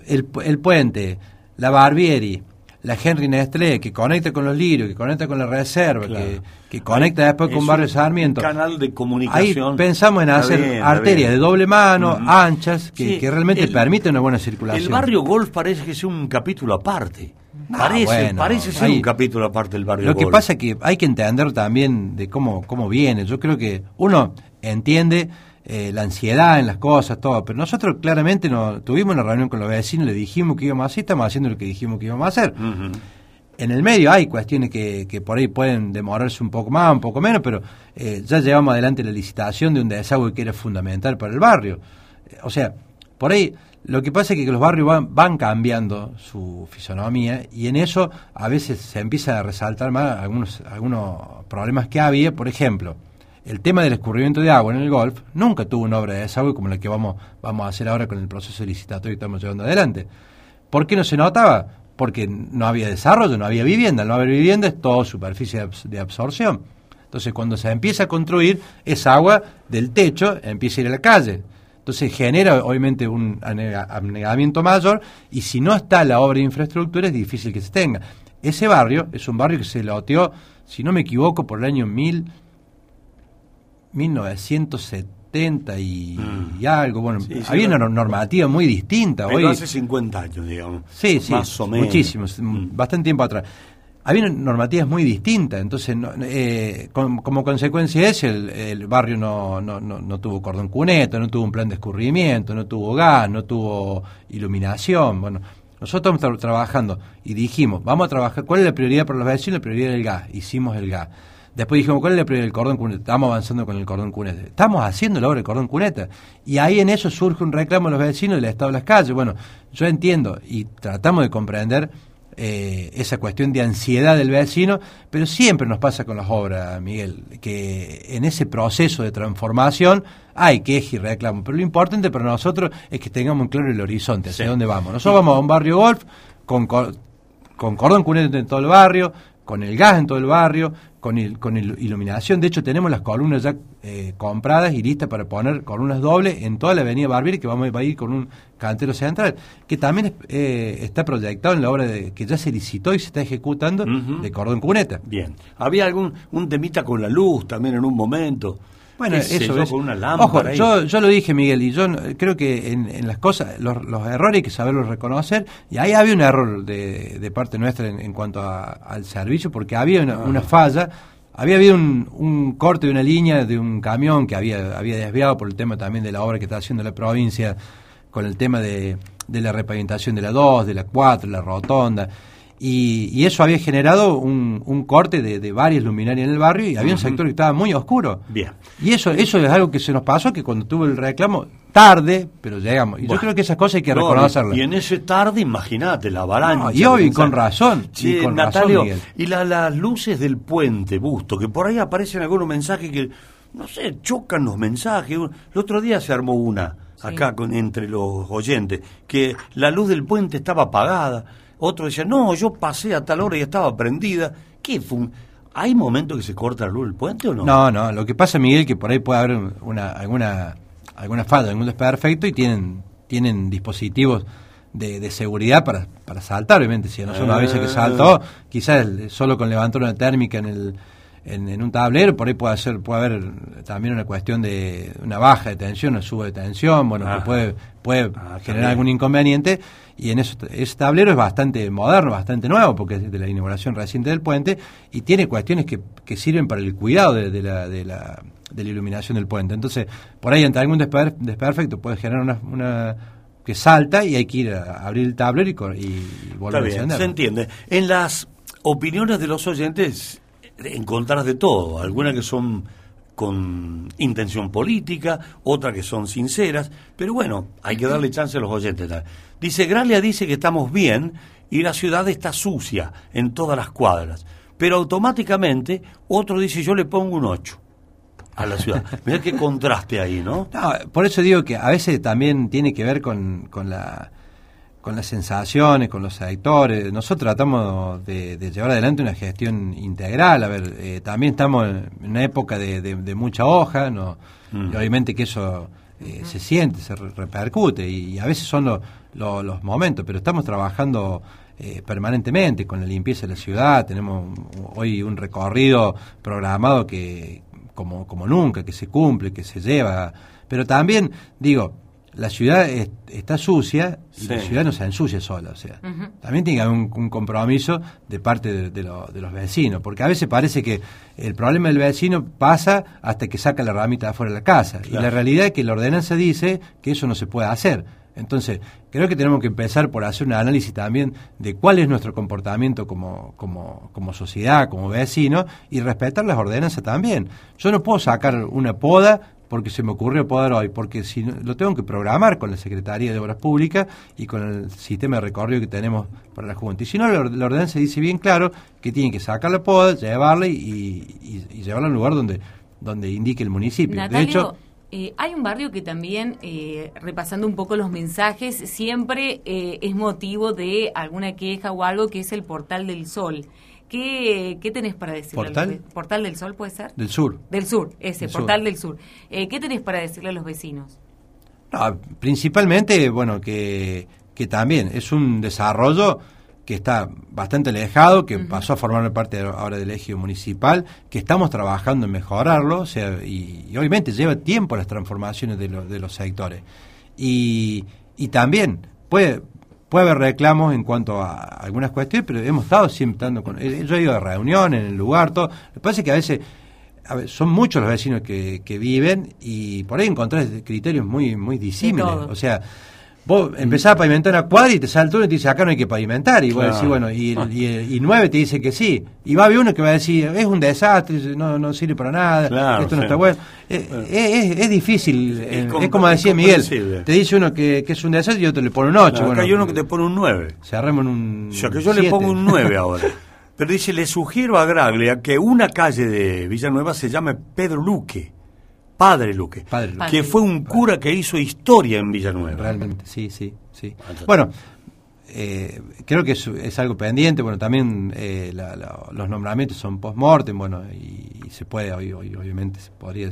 el, el, puente, la Barbieri, la Henry Nestlé, que conecta con los Lirios, que conecta con la Reserva, que, conecta después con Barrio Sarmiento. canal de comunicación. Ahí pensamos en hacer arterias de doble mano, anchas, que, realmente permiten una buena circulación. El barrio Golf parece que es un capítulo aparte. Ah, parece, parece ser un capítulo aparte del barrio. Lo que pasa es que hay que entender también de cómo, cómo viene. Yo creo que uno entiende eh, la ansiedad en las cosas, todo, pero nosotros claramente no, tuvimos una reunión con los vecinos, le dijimos que íbamos a hacer, estamos haciendo lo que dijimos que íbamos a hacer. En el medio hay cuestiones que, que, por ahí pueden demorarse un poco más, un poco menos, pero eh, ya llevamos adelante la licitación de un desagüe que era fundamental para el barrio. o sea, por ahí lo que pasa es que los barrios van, van, cambiando su fisonomía y en eso a veces se empieza a resaltar más algunos, algunos problemas que había. Por ejemplo, el tema del escurrimiento de agua en el golf nunca tuvo una obra de desagüe como la que vamos, vamos a hacer ahora con el proceso licitatorio que estamos llevando adelante. ¿Por qué no se notaba? Porque no había desarrollo, no había vivienda. no haber vivienda es todo superficie de absorción. Entonces, cuando se empieza a construir, esa agua del techo empieza a ir a la calle entonces genera obviamente un anegamiento mayor y si no está la obra de infraestructura es difícil que se tenga. Ese barrio es un barrio que se loteó, si no me equivoco, por el año mil, 1970 y, mm. y algo. Bueno, había una normativa muy distinta. Pero hace 50 años, digamos. Sí, sí, Más o menos. muchísimo, mm. bastante tiempo atrás había normativas muy distintas, entonces eh, como consecuencia de eso el, barrio no, no, no, tuvo cordón cuneta, no tuvo un plan de escurrimiento, no tuvo gas, no tuvo iluminación, bueno, nosotros estamos trabajando y dijimos, vamos a trabajar, ¿cuál es la prioridad para los vecinos? La prioridad del gas, hicimos el gas. Después dijimos, ¿cuál es la prioridad del cordón cuneta? Estamos avanzando con el cordón cuneta. Estamos haciendo la obra del cordón cuneta. Y ahí en eso surge un reclamo de los vecinos del estado de las calles. Bueno, yo entiendo y tratamos de comprender eh, esa cuestión de ansiedad del vecino, pero siempre nos pasa con las obras, Miguel, que en ese proceso de transformación hay queja y reclamo, pero lo importante para nosotros es que tengamos en claro el horizonte, hacia dónde vamos. Nosotros vamos a un barrio golf con, con cordón cunete en todo el barrio, con el gas en todo el barrio, con, el, con iluminación. De hecho, tenemos las columnas ya eh, compradas y listas para poner columnas dobles en toda la avenida Barbieri, que vamos a ir con un cantero central, que también eh, está proyectado en la obra de, que ya se licitó y se está ejecutando de cordón cuneta. Bien. ¿Había algún un temita con la luz también en un momento? Bueno, eso es. una Ojo, yo, yo lo dije, Miguel, y yo creo que en, las cosas, los, errores hay que saberlos reconocer, y ahí había un error de, de parte nuestra en, cuanto al servicio, porque había una, falla, había habido un, corte de una línea de un camión que había, había desviado por el tema también de la obra que está haciendo la provincia, con el tema de, de la repavimentación de la 2, de la 4, la rotonda. Y, eso había generado un, corte de, varias luminarias en el barrio y había un sector que estaba muy oscuro. Bien. Y eso, eso es algo que se nos pasó, que cuando tuvo el reclamo, tarde, pero llegamos. Y yo creo que esas cosas hay que reconocerlas. Y en ese tarde, imagínate, la avalancha. y hoy, con razón. Sí, con Natalio, y las luces del puente, Busto, que por ahí aparecen algunos mensajes que no sé, chocan los mensajes. El otro día se armó una acá con, entre los oyentes, que la luz del puente estaba apagada. Otro decía, no, yo pasé a tal hora y estaba prendida. ¿Qué fue? ¿Hay momentos que se corta la luz del puente o no? No, no, lo que pasa, Miguel, que por ahí puede haber una, alguna, alguna falla, algún desperfecto y tienen, tienen dispositivos de, de seguridad para, para saltar, obviamente. Si a nosotros nos avisa que saltó, quizás el- solo con levantar una térmica en el en, en un tablero, por ahí puede, hacer, puede haber también una cuestión de una baja de tensión, una suba de tensión, bueno, Ajá. que puede, puede Ah, generar algún inconveniente. Y en eso, ese tablero es bastante moderno, bastante nuevo, porque es de la inauguración reciente del puente, y tiene cuestiones que, que sirven para el cuidado de, de la, de, la, de la iluminación del puente. Entonces, por ahí ante algún desper- desperfecto puede generar una, una que salta y hay que ir a abrir el tablero y, volver Está a encender. se entiende. En las opiniones de los oyentes encontrarás de todo, algunas que son con intención política, otras que son sinceras, pero bueno, hay que darle chance a los oyentes. Dice, Gralia dice que estamos bien y la ciudad está sucia en todas las cuadras, pero automáticamente otro dice, yo le pongo un 8 a la ciudad. Mira qué contraste ahí, ¿no? No, por eso digo que a veces también tiene que ver con, con la con las sensaciones, con los sectores. Nosotros tratamos de, de llevar adelante una gestión integral. A ver, eh, también estamos en una época de, de- de mucha hoja, no, Mm. y obviamente que eso eh, se siente, se re- repercute, y, a veces son lo- lo- los momentos, pero estamos trabajando eh, permanentemente con la limpieza de la ciudad. Tenemos hoy un recorrido programado que como, como nunca, que se cumple, que se lleva. Pero también, digo, la ciudad es- está sucia y la ciudad no se ensucia sola. O sea, también tiene que haber un, un compromiso de parte de, de lo- de los vecinos, porque a veces parece que el problema del vecino pasa hasta que saca la ramita de afuera de la casa. Y la realidad es que la ordenanza dice que eso no se puede hacer. Entonces, creo que tenemos que empezar por hacer un análisis también de cuál es nuestro comportamiento como, como, como sociedad, como vecino, y respetar las ordenanzas también. Yo no puedo sacar una poda porque se me ocurrió podar hoy, porque si no- lo tengo que programar con la Secretaría de Obras Públicas y con el sistema de recorrido que tenemos para la Junta. Y si no, la, la ordenanza dice bien claro que tienen que sacar la poda, llevarla y, y- y llevarla a un lugar donde, donde indique el municipio. Natalio, de hecho, eh, hay un barrio que también, eh, repasando un poco los mensajes, siempre eh, es motivo de alguna queja o algo que es el Portal del Sol. ¿Qué, qué tenés para decirle? a los ¿Portal? ¿Portal del Sol puede ser? del sur. Del Sur, ese, Del sur. Portal del Sur. Eh, ¿Qué tenés para decirle a los vecinos? No, principalmente, bueno, que, que también es un desarrollo que está bastante alejado, que pasó a formar parte ahora del eje municipal, que estamos trabajando en mejorarlo, o sea, y, y obviamente lleva tiempo las transformaciones de, los de los sectores. Y, y también puede, puede haber reclamos en cuanto a algunas cuestiones, pero hemos estado siempre estando con... eh, Yo he ido a reuniones en el lugar, todo. Lo que pasa es que a veces a ver, son muchos los vecinos que, que viven y por ahí encontrás criterios muy muy disímiles. O sea, vos empezás a pavimentar una cuadra y te salta uno y te dice, acá no hay que pavimentar. Y vos Claro. decís, bueno, y, y, y nueve te dice que sí. Y va a haber uno que va a decir, es un desastre, no, no sirve para nada, Claro, esto no sí. está bueno. Eh, eh, es, es difícil, eh, es, como decía Miguel, te dice uno que, que es un desastre y otro le pone un 8. Acá bueno, hay uno que te pone un 9. cerremos en un O sea, que yo le pongo un 9 ahora. Pero dice, le sugiero a Graglia que una calle de Villanueva se llame Pedro Luque, Padre Luque, Padre Luque. que fue un cura que hizo historia en Villanueva. Realmente, sí, sí, sí. Bueno, eh, creo que es, es algo pendiente, bueno, también eh, la- la- los nombramientos son post-mortem, bueno, y, y se puede, hoy, hoy, obviamente, se podría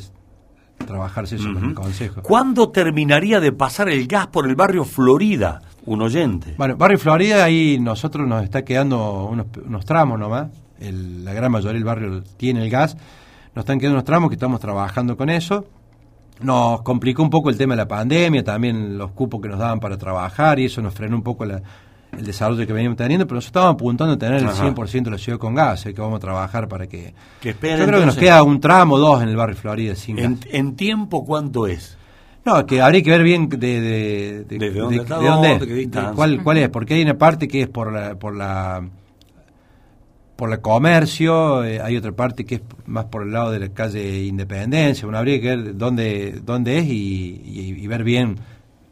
trabajarse eso con el Consejo. ¿Cuándo terminaría de pasar el gas por el barrio Florida? Un oyente. Bueno, Barrio Florida, ahí nosotros nos está quedando unos, unos tramos nomás, el- la gran mayoría del barrio tiene el gas, nos están quedando unos tramos que estamos trabajando con eso. Nos complicó un poco el tema de la pandemia, también los cupos que nos daban para trabajar y eso nos frenó un poco la- el desarrollo que veníamos teniendo, pero nosotros estábamos apuntando a tener el Ajá. 100% de la ciudad con gas, así que vamos a trabajar para que... Yo creo que nos queda un tramo o dos en el barrio Florida sin gas. ¿En, en tiempo cuánto es? No, que habría que ver bien de, de, de, ¿Desde dónde está de dónde dónde, es, de distancia? cuál, cuál es, porque hay una parte que es por la, por la por la comercio, eh, hay otra parte que es más por el lado de la calle Independencia, bueno, habría que ver dónde, dónde es y, y- y ver bien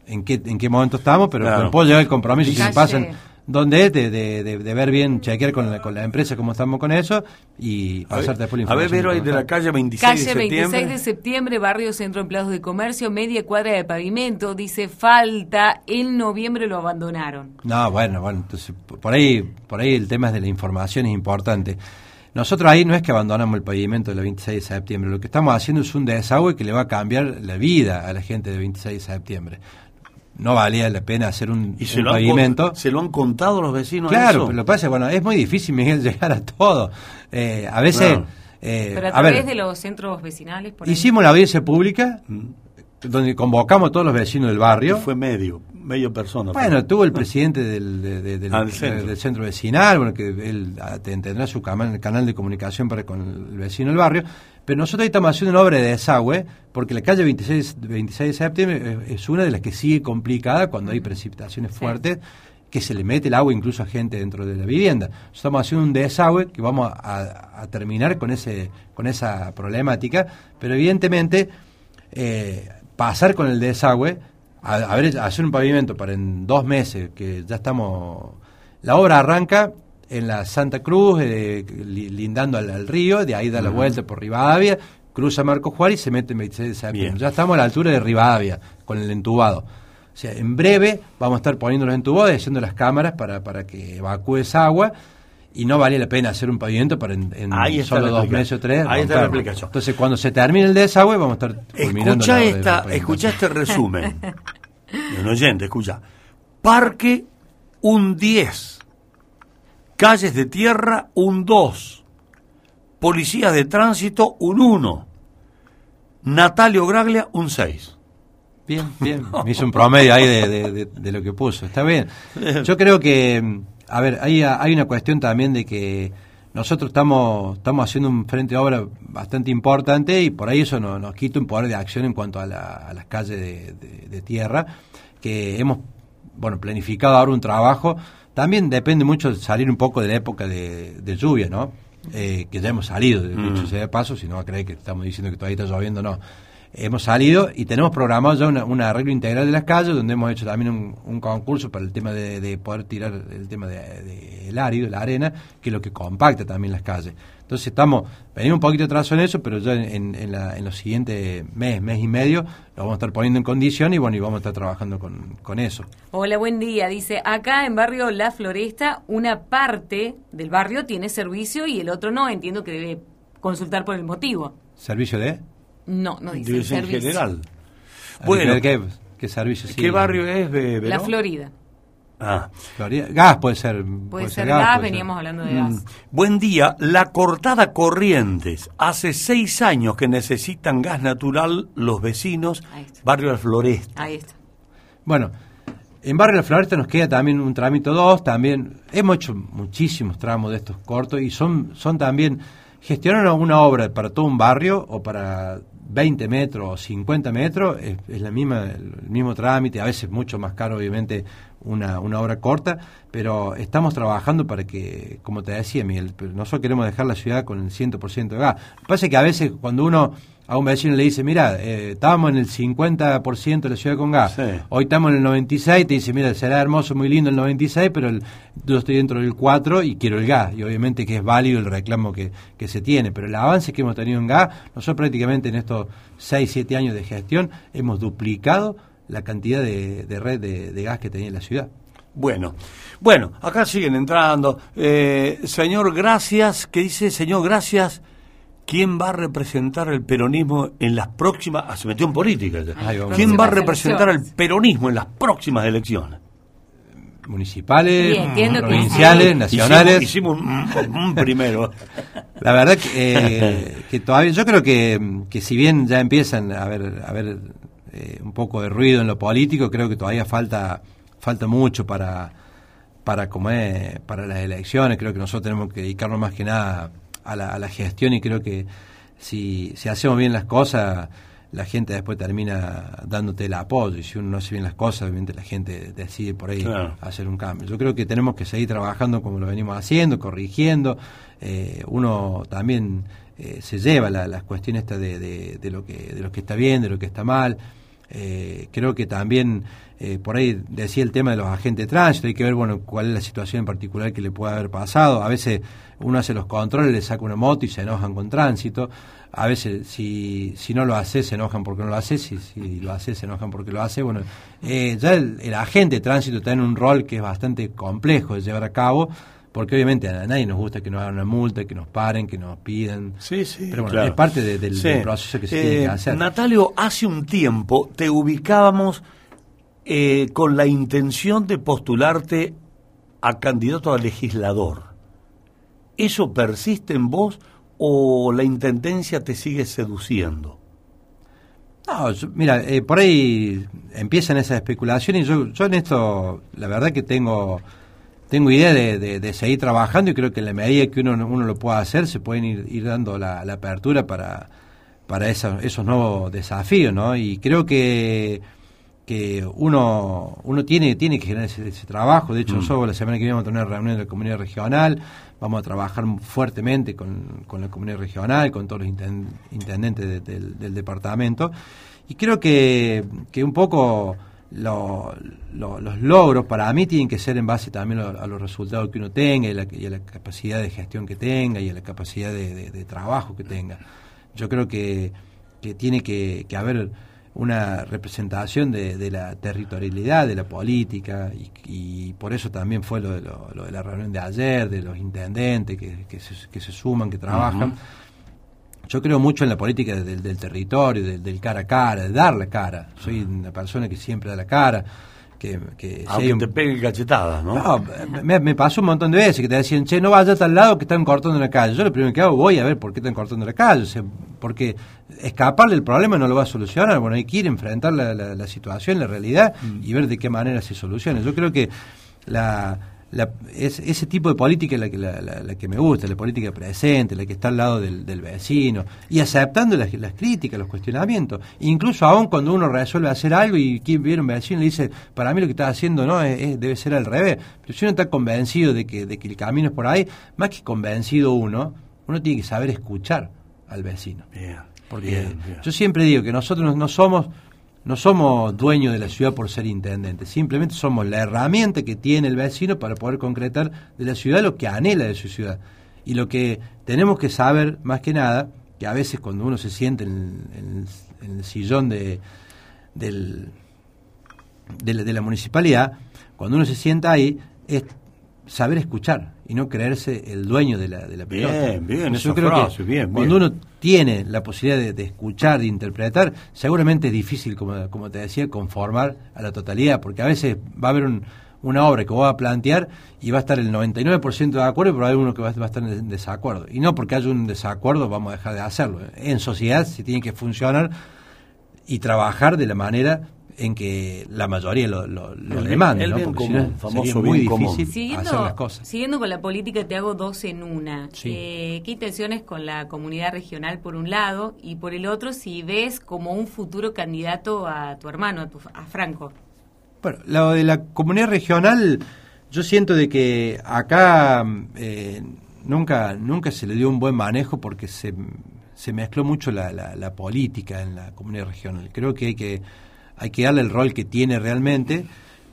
en qué, en qué momento estamos, pero, Claro. puedo llevar el compromiso. Si se Calle- pasan donde de, de, de, ver bien, chequear con la, con la empresa cómo estamos con eso y pasarte después la información. A ver, Vero, de la calle 26 calle de septiembre. 26 de septiembre, barrio Centro Empleados de Comercio, media cuadra de pavimento, dice falta, en noviembre lo abandonaron. No, bueno, bueno, entonces por ahí, por ahí el tema de la información es importante. Nosotros ahí no es que abandonamos el pavimento del 26 de septiembre, lo que estamos haciendo es un desagüe que le va a cambiar la vida a la gente del 26 de septiembre no valía la pena hacer un, ¿Y se pavimento. ¿Se lo han contado los vecinos? Claro, pero lo que pasa es bueno, es muy difícil, Miguel, llegar a todo. Eh, a veces... Eh, pero a través de los centros vecinales. hicimos la audiencia pública, mm. Donde convocamos a todos los vecinos del barrio. fue medio, medio persona. Bueno, tuvo el presidente del, ah, del, centro. vecinal, bueno, que él tendrá su canal, canal de comunicación para con el vecino del barrio. Pero nosotros estamos haciendo una obra de desagüe, porque la calle 26, 26 de septiembre es una de las que sigue complicada cuando hay precipitaciones fuertes, que se le mete el agua incluso a gente dentro de la vivienda. Estamos haciendo un desagüe que vamos a, terminar con, ese, con esa problemática, pero evidentemente eh, pasar con el desagüe, a, hacer un pavimento para en dos meses, que ya estamos... La obra arranca en la Santa Cruz, eh, lindando al, río, de ahí da la vuelta por Rivadavia, cruza Marco Juárez y se mete en 26 de septiembre. Ya estamos a la altura de Rivadavia, con el entubado. O sea, en breve vamos a estar poniendo los entubados y haciendo las cámaras para, para que evacúe esa agua y no vale la pena hacer un pavimento para en, solo dos meses o tres. Ahí está la explicación. Entonces, cuando se termine el desagüe, vamos a estar culminando escucha esta, Escucha este resumen. un oyente, escucha. Parque un 10 calles de tierra un 2, policías de tránsito un 1, Natalio Graglia un 6. Bien, bien. Me hizo un promedio ahí de, lo que puso. Está bien. Yo creo que, a ver, hay, hay una cuestión también de que nosotros estamos, estamos haciendo un frente de obra bastante importante y por ahí eso nos, quita un poder de acción en cuanto a, a las calles de, tierra, que hemos bueno planificado ahora un trabajo también depende mucho de salir un poco de la época de, lluvia, ¿no? Eh, que ya hemos salido, de mm. sea de paso, si no va a creer que estamos diciendo que todavía está lloviendo, no. Hemos salido y tenemos programado ya un arreglo integral de las calles, donde hemos hecho también un, concurso para el tema de, poder tirar el tema del de, árido, la arena, que es lo que compacta también las calles. Entonces estamos, venimos un poquito atrás en eso, pero ya en, en, los siguientes mes, mes y medio, lo vamos a estar poniendo en condición y bueno, y vamos a estar trabajando con, con eso. Hola, buen día. Dice, acá en barrio La Floresta, una parte del barrio tiene servicio y el otro no. Entiendo que debe consultar por el motivo. ¿Servicio de? No, no dice servicio. en general. Bueno, ¿qué, qué servicio? ¿Qué barrio es? La Florida. Ah. Gas puede ser. Puede, ser, gas, veníamos hablando de gas. Mm. Buen día. La cortada Corrientes. Hace seis años que necesitan gas natural los vecinos. Barrio La Floresta. Ahí está. Bueno, en Barrio La Floresta nos queda también un trámite 2. También hemos hecho muchísimos tramos de estos cortos y son, son también. Gestionar una obra para todo un barrio o para 20 metros o 50 metros es, la misma, el mismo trámite, a veces mucho más caro obviamente una, una obra corta, pero estamos trabajando para que, como te decía Miguel, nosotros queremos dejar la ciudad con el 100% de gas. Lo que pasa es que a veces cuando uno a un vecino le dice, mira, eh, estábamos en el 50% de la ciudad con gas, hoy estamos en el 96, te dice, mira, será hermoso, muy lindo el 96, pero yo estoy dentro del 4 y quiero el gas, y obviamente que es válido el reclamo que, que se tiene, pero el avance que hemos tenido en gas, nosotros prácticamente en estos 6, 7 años de gestión hemos duplicado la cantidad de, red de, gas que tenía en la ciudad. Bueno, bueno, acá siguen entrando. Eh, señor, gracias. ¿Qué dice, señor, gracias? ¿Quién va a representar el peronismo en las próximas... Ah, se metió en política. ¿Quién va a representar el peronismo en las próximas elecciones? Municipales, provinciales, nacionales. Hicimos, un, primero. La verdad que, que, todavía, yo creo que, que si bien ya empiezan a ver, a ver eh, un poco de ruido en lo político, creo que todavía falta, falta mucho para, para, como para las elecciones. Creo que nosotros tenemos que dedicarnos más que nada a la, a la gestión y creo que si, si hacemos bien las cosas, la gente después termina dándote el apoyo y si uno no hace bien las cosas, obviamente la gente decide por ahí hacer un cambio. Yo creo que tenemos que seguir trabajando como lo venimos haciendo, corrigiendo. Eh, uno también eh, se lleva las cuestiones de, de, de, lo que, de lo que está bien, de lo que está mal. Eh, creo que también eh, por ahí decía el tema de los agentes tránsito, hay que ver bueno cuál es la situación en particular que le puede haber pasado. A veces uno hace los controles, le saca una moto y se enojan con tránsito. A veces si, si no lo hace se enojan porque no lo hace, si, si lo hace se enojan porque lo hace. Bueno, eh, ya el, el agente de tránsito tiene un rol que es bastante complejo de llevar a cabo porque obviamente a nadie nos gusta que nos hagan una multa, que nos paren, que nos piden. Sí, sí. Pero bueno, claro. es parte de- del, Sí. del proceso que se Eh, tiene que hacer. Natalio, hace un tiempo te ubicábamos eh, con la intención de postularte a candidato a legislador. ¿Eso persiste en vos o la intendencia te sigue seduciendo? No, yo- mira, eh, por ahí empiezan esas especulaciones y yo, yo en esto, la verdad que tengo tengo idea de, de- de seguir trabajando y creo que en la medida que uno, uno lo pueda hacer se pueden ir, ir dando la, la apertura para, para esos nuevos desafíos, ¿no? Y creo que que uno uno tiene tiene que generar ese, ese trabajo. De hecho, Mm. nosotros la semana que viene vamos a tener una reunión de la comunidad regional, vamos a trabajar fuertemente con, con la comunidad regional, con todos los inten- intendentes de- del, del departamento. Y creo que, que un poco lo- lo- los logros para mí tienen que ser en base también a, a los resultados que uno tenga y, la- a la capacidad de gestión que tenga y a la capacidad de, de- trabajo que tenga. Yo creo que, que tiene que, haber una representación de, de la territorialidad de la política y, por eso también fue lo de, lo, de la reunión de ayer, de los intendentes que, que, se, que se suman, que trabajan. Yo creo mucho en la política del, del territorio, del, del cara a cara, de dar la cara. Soy una persona que siempre da la cara. Que, que Aunque un- te peguen cachetadas, ¿no? no, me, me pasó un montón de veces que te decían, che, no vayas a tal lado que están cortando la calle. Yo lo primero que hago, voy a ver por qué están cortando la calle. O sea, porque escaparle del problema no lo va a solucionar. Bueno, hay que ir a enfrentar la, la- la situación, la realidad y ver de qué manera se soluciona. Yo creo que la, la- es- ese tipo de política es la que, la, la- la que me gusta, la política presente, la que está al lado del, del vecino y aceptando las, las críticas, los cuestionamientos. Incluso aún cuando uno resuelve hacer algo y quien viene un vecino y le dice, para mí lo que está haciendo no es, es- debe ser al revés. Pero si uno está convencido de que, de que el camino es por ahí, más que convencido uno, uno tiene que saber escuchar al vecino. Porque bien, bien. yo siempre digo que nosotros no- no somos no somos dueños de la ciudad por ser intendentes, simplemente somos la herramienta que tiene el vecino para poder concretar de la ciudad lo que anhela de su ciudad. Y lo que tenemos que saber, más que nada, que a veces cuando uno se siente en, el sillón de, de la municipalidad, cuando uno se sienta ahí, es saber escuchar y no creerse el dueño de la, de la Bien, pelota. bien, Yo esa creo frase, que bien, cuando bien. uno tiene la posibilidad de, de escuchar, de interpretar, seguramente es difícil, como, como te decía, conformar a la totalidad, porque a veces va a haber un- una obra que vos vas a plantear y va a estar el 99% de acuerdo, pero hay uno que va, va a estar en desacuerdo. Y no porque haya un desacuerdo vamos a dejar de hacerlo. En sociedad se tiene que funcionar y trabajar de la manera en que la mayoría lo, lo, lo El- demanda, el ¿no? bien Porque si común, no, famoso sería muy bien difícil hacer las cosas. siguiendo con la política, te hago dos en una. Sí. Eh, ¿Qué intenciones con la comunidad regional por un lado y por el otro si ves como un futuro candidato a tu hermano, a, tu- a Franco? Bueno, lo de la comunidad regional, yo siento de que acá eh, nunca nunca se le dio un buen manejo porque se, se mezcló mucho la, la- la política en la comunidad regional. Creo que hay que hay que darle el rol que tiene realmente.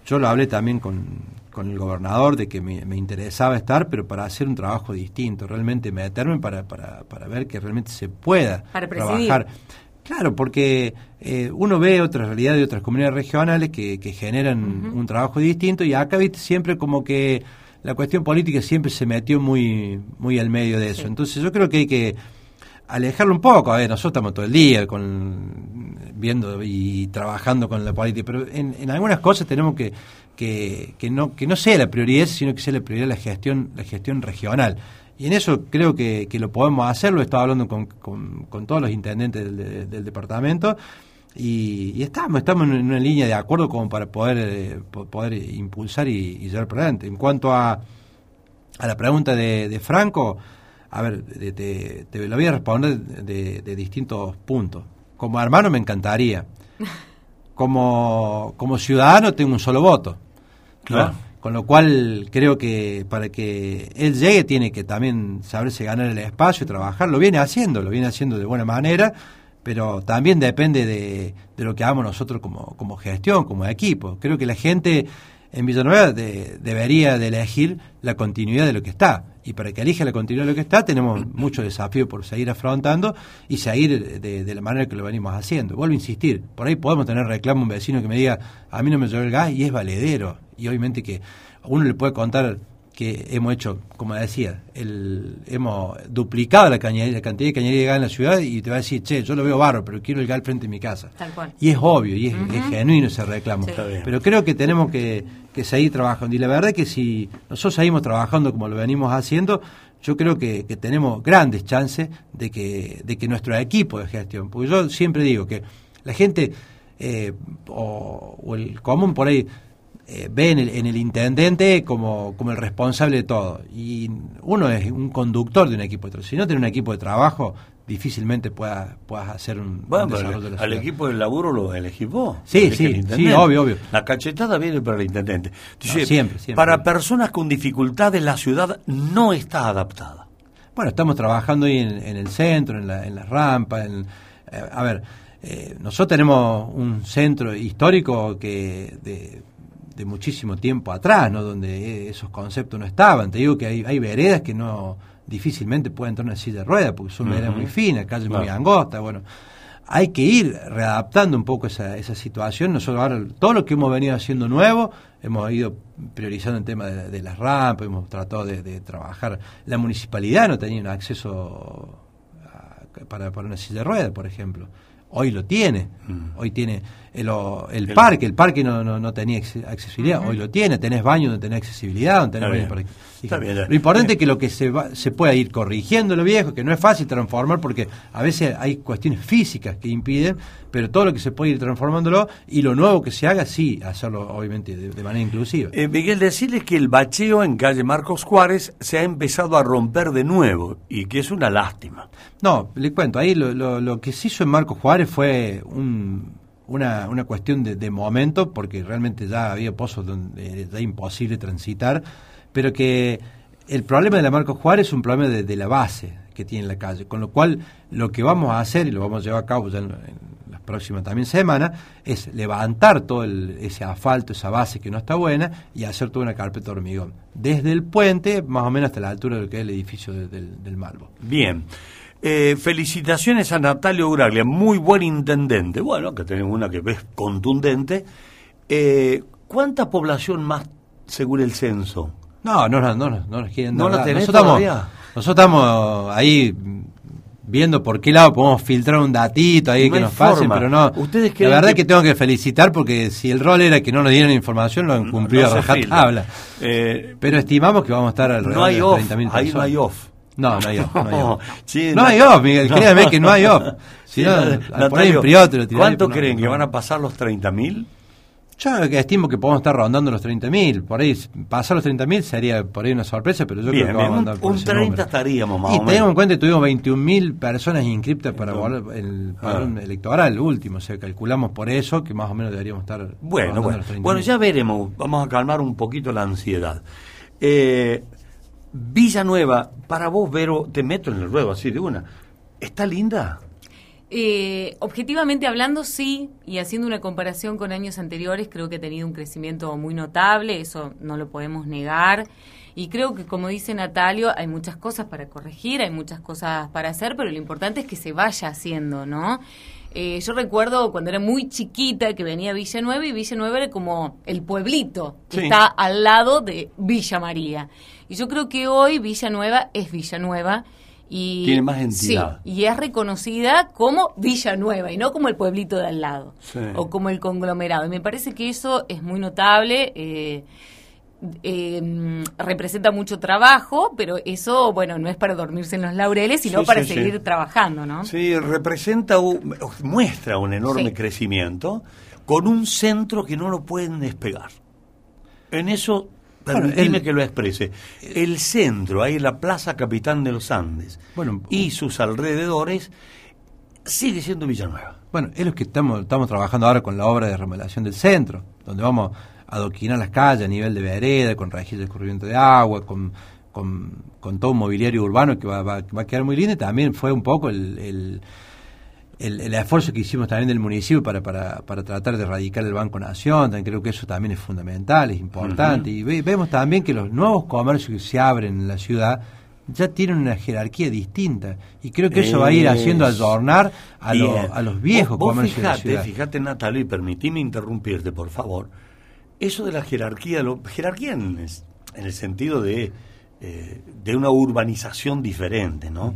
Yo lo hablé también con, con el gobernador de que me, me interesaba estar, pero para hacer un trabajo distinto, realmente meterme para, para, para ver que realmente se pueda Para trabajar. Claro, porque eh, uno ve otras realidades de otras comunidades regionales que, que generan un trabajo distinto y acá viste siempre como que la cuestión política siempre se metió muy muy al medio de eso. Entonces yo creo que hay que alejarlo un poco. A ver, nosotros estamos todo el día con viendo y trabajando con la política, pero en, en algunas cosas tenemos que, que, que no que no sea la prioridad, sino que sea la prioridad la gestión la gestión regional. Y en eso creo que, que lo podemos hacer, lo he estado hablando con, con, todos los intendentes del, de- del departamento y, estamos, estamos en una línea de acuerdo como para poder, eh, po- poder impulsar y, y llevar por adelante. En cuanto a, a la pregunta de, de Franco, a ver, te, te- te lo voy a responder de, de distintos puntos. Como hermano me encantaría. Como, como ciudadano tengo un solo voto. ¿no? Claro. Con lo cual creo que para que él llegue tiene que también saberse ganar el espacio y trabajar. Lo viene haciendo, lo viene haciendo de buena manera, pero también depende de, de lo que hagamos nosotros como, como gestión, como equipo. Creo que la gente en Villanueva de, debería de elegir la continuidad de lo que está. Y para que elija la continuidad de lo que está, tenemos mucho desafío por seguir afrontando y seguir de, la manera que lo venimos haciendo. Vuelvo a insistir, por ahí podemos tener reclamo un vecino que me diga, a mí no me llegó el gas y es valedero. Y obviamente que uno le puede contar que hemos hecho, como decía, el, hemos duplicado la, cañería, la cantidad de cañería de gas en la ciudad y te va a decir, che, yo lo veo barro, pero quiero el gas frente de mi casa. Tal cual. Y es obvio, y es, es genuino ese reclamo. Sí. Pero creo que tenemos que, que seguir trabajando. Y la verdad es que si nosotros seguimos trabajando como lo venimos haciendo, yo creo que, que tenemos grandes chances de que, de que nuestro equipo de gestión, porque yo siempre digo que la gente eh, o, o el común por ahí eh, ve en el, en el intendente como, como el responsable de todo. Y uno es un conductor de un equipo de trabajo. Si no tiene un equipo de trabajo, difícilmente puedas puedas hacer un, Bueno, un desarrollo de la al ciudad. equipo del laburo lo elegís vos. Sí, sí, sí, obvio, obvio. La cachetada viene para el intendente. No, siempre, siempre. Para personas con dificultades, la ciudad no está adaptada. Bueno, estamos trabajando ahí en, en el centro, en la, en la rampa. En, eh, a ver, eh, nosotros tenemos un centro histórico que de, de muchísimo tiempo atrás, ¿no? donde eh, esos conceptos no estaban. Te digo que hay, hay veredas que no difícilmente pueden entrar en una silla de ruedas porque son veredas muy finas, calles muy angostas. Bueno, hay que ir readaptando un poco esa, esa situación. Nosotros ahora, todo lo que hemos venido haciendo nuevo, hemos ido priorizando el tema de, de las rampas, hemos tratado de, de trabajar. La municipalidad no tenía un acceso a- para, para una silla de ruedas, por ejemplo. Hoy lo tiene. Hoy tiene el, o- el. El- parque, el parque no, no, no tenía acce- accesibilidad, hoy lo tiene. Tenés baño donde tenés accesibilidad, donde tenés Está baño bien. para- Está bien. Lo importante es que lo que se, va, se pueda ir corrigiendo lo viejo, que no es fácil transformar porque a veces hay cuestiones físicas que impiden, pero todo lo que se puede ir transformándolo y lo nuevo que se haga, sí, hacerlo obviamente de, de manera inclusiva. Eh, Miguel, decirles que el bacheo en calle Marcos Juárez se ha empezado a romper de nuevo y que es una lástima. No, le cuento, ahí lo, lo, lo que se hizo en Marcos Juárez fue un- una, una cuestión de, de momento, porque realmente ya había pozos donde era imposible transitar, pero que el problema de la Marcos Juárez es un problema de, la base que tiene la calle, con lo cual lo que vamos a hacer, y lo vamos a llevar a cabo ya en, en las próximas también semanas, es levantar todo el- ese asfalto, esa base que no está buena, y hacer toda una carpeta de hormigón, desde el puente más o menos hasta la altura de lo que es el edificio de- del, del Malvo. Bien. Eh, felicitaciones a Natalio Uraglia, muy buen intendente. Bueno, que tenemos una que es contundente. Eh, ¿Cuánta población más según el censo? No, no, no, no, no, no nos quieren ¿No dar la tenés nosotros estamos, nosotros estamos ahí viendo por qué lado podemos filtrar un datito ahí No que nos pasen, pero no. ¿Ustedes la verdad que- es que tengo que felicitar porque si el rol era que no nos dieran información, lo han cumplido no a rajatabla. Eh, pero estimamos que vamos a estar alrededor no hay de off, 30.000 personas. ahí no hay off. No, no hay off. No hay off, Sí, No hay off, Miguel, créame que no hay off. Si Sí, no, ¿Cuánto creen que van a pasar los 30.000? Yo estimo que podemos estar rondando los 30.000. Por ahí, pasar los 30.000 sería por ahí una sorpresa, pero yo Bien, creo que vamos a andar un, por un ese 30 número. estaríamos más Y o tengamos menos. en cuenta que tuvimos 21.000 personas inscriptas para Entonces, el padrón electoral, el último. O sea, calculamos por eso que más o menos deberíamos estar. Bueno, bueno, los 30.000. bueno, ya veremos. Vamos a calmar un poquito la ansiedad. Eh, Villanueva, para vos, Vero, te meto en el ruedo así de una. ¿Está linda? Eh, objetivamente hablando, sí, y haciendo una comparación con años anteriores, creo que ha tenido un crecimiento muy notable, eso no lo podemos negar. Y creo que, como dice Natalio, hay muchas cosas para corregir, hay muchas cosas para hacer, pero lo importante es que se vaya haciendo, ¿no? Eh, yo recuerdo cuando era muy chiquita que venía a Villanueva y Villanueva era como el pueblito que Sí. está al lado de Villa María. Y yo creo que hoy Villanueva es Villanueva. Y, Tiene más entidad. Sí, y es reconocida como Villanueva y no como el pueblito de al lado Sí. o como el conglomerado. Y me parece que eso es muy notable. eh, eh, mm, representa mucho trabajo, pero eso, bueno, no es para dormirse en los laureles, sino Sí, para sí, seguir sí. trabajando, ¿no? Sí, representa, un- muestra un enorme Sí. crecimiento con un centro que no lo pueden despegar. En eso, Bueno, permitime el- que lo exprese. El centro, ahí en la Plaza Capitán de los Andes Bueno, y sus alrededores, sigue siendo Villanueva. Bueno, es lo que estamos, estamos trabajando ahora con la obra de remodelación del centro, donde vamos a adoquinar las calles a nivel de vereda, con rejillas de escurrimiento de agua, con, con, con todo un mobiliario urbano que va, va, va a quedar muy lindo también fue un poco el, el- el, el, esfuerzo que hicimos también del municipio para, para, para tratar de erradicar el Banco Nación, también creo que eso también es fundamental, es importante. Y vemos también que los nuevos comercios que se abren en la ciudad ya tienen una jerarquía distinta. Y creo que eso va a ir haciendo adornar a, a los viejos comercios fíjate, de la ciudad. Fíjate, Natalia, y permitime interrumpirte, por favor. Eso de la jerarquía, lo, jerarquía en, en, el sentido de, eh, de una urbanización diferente, ¿no?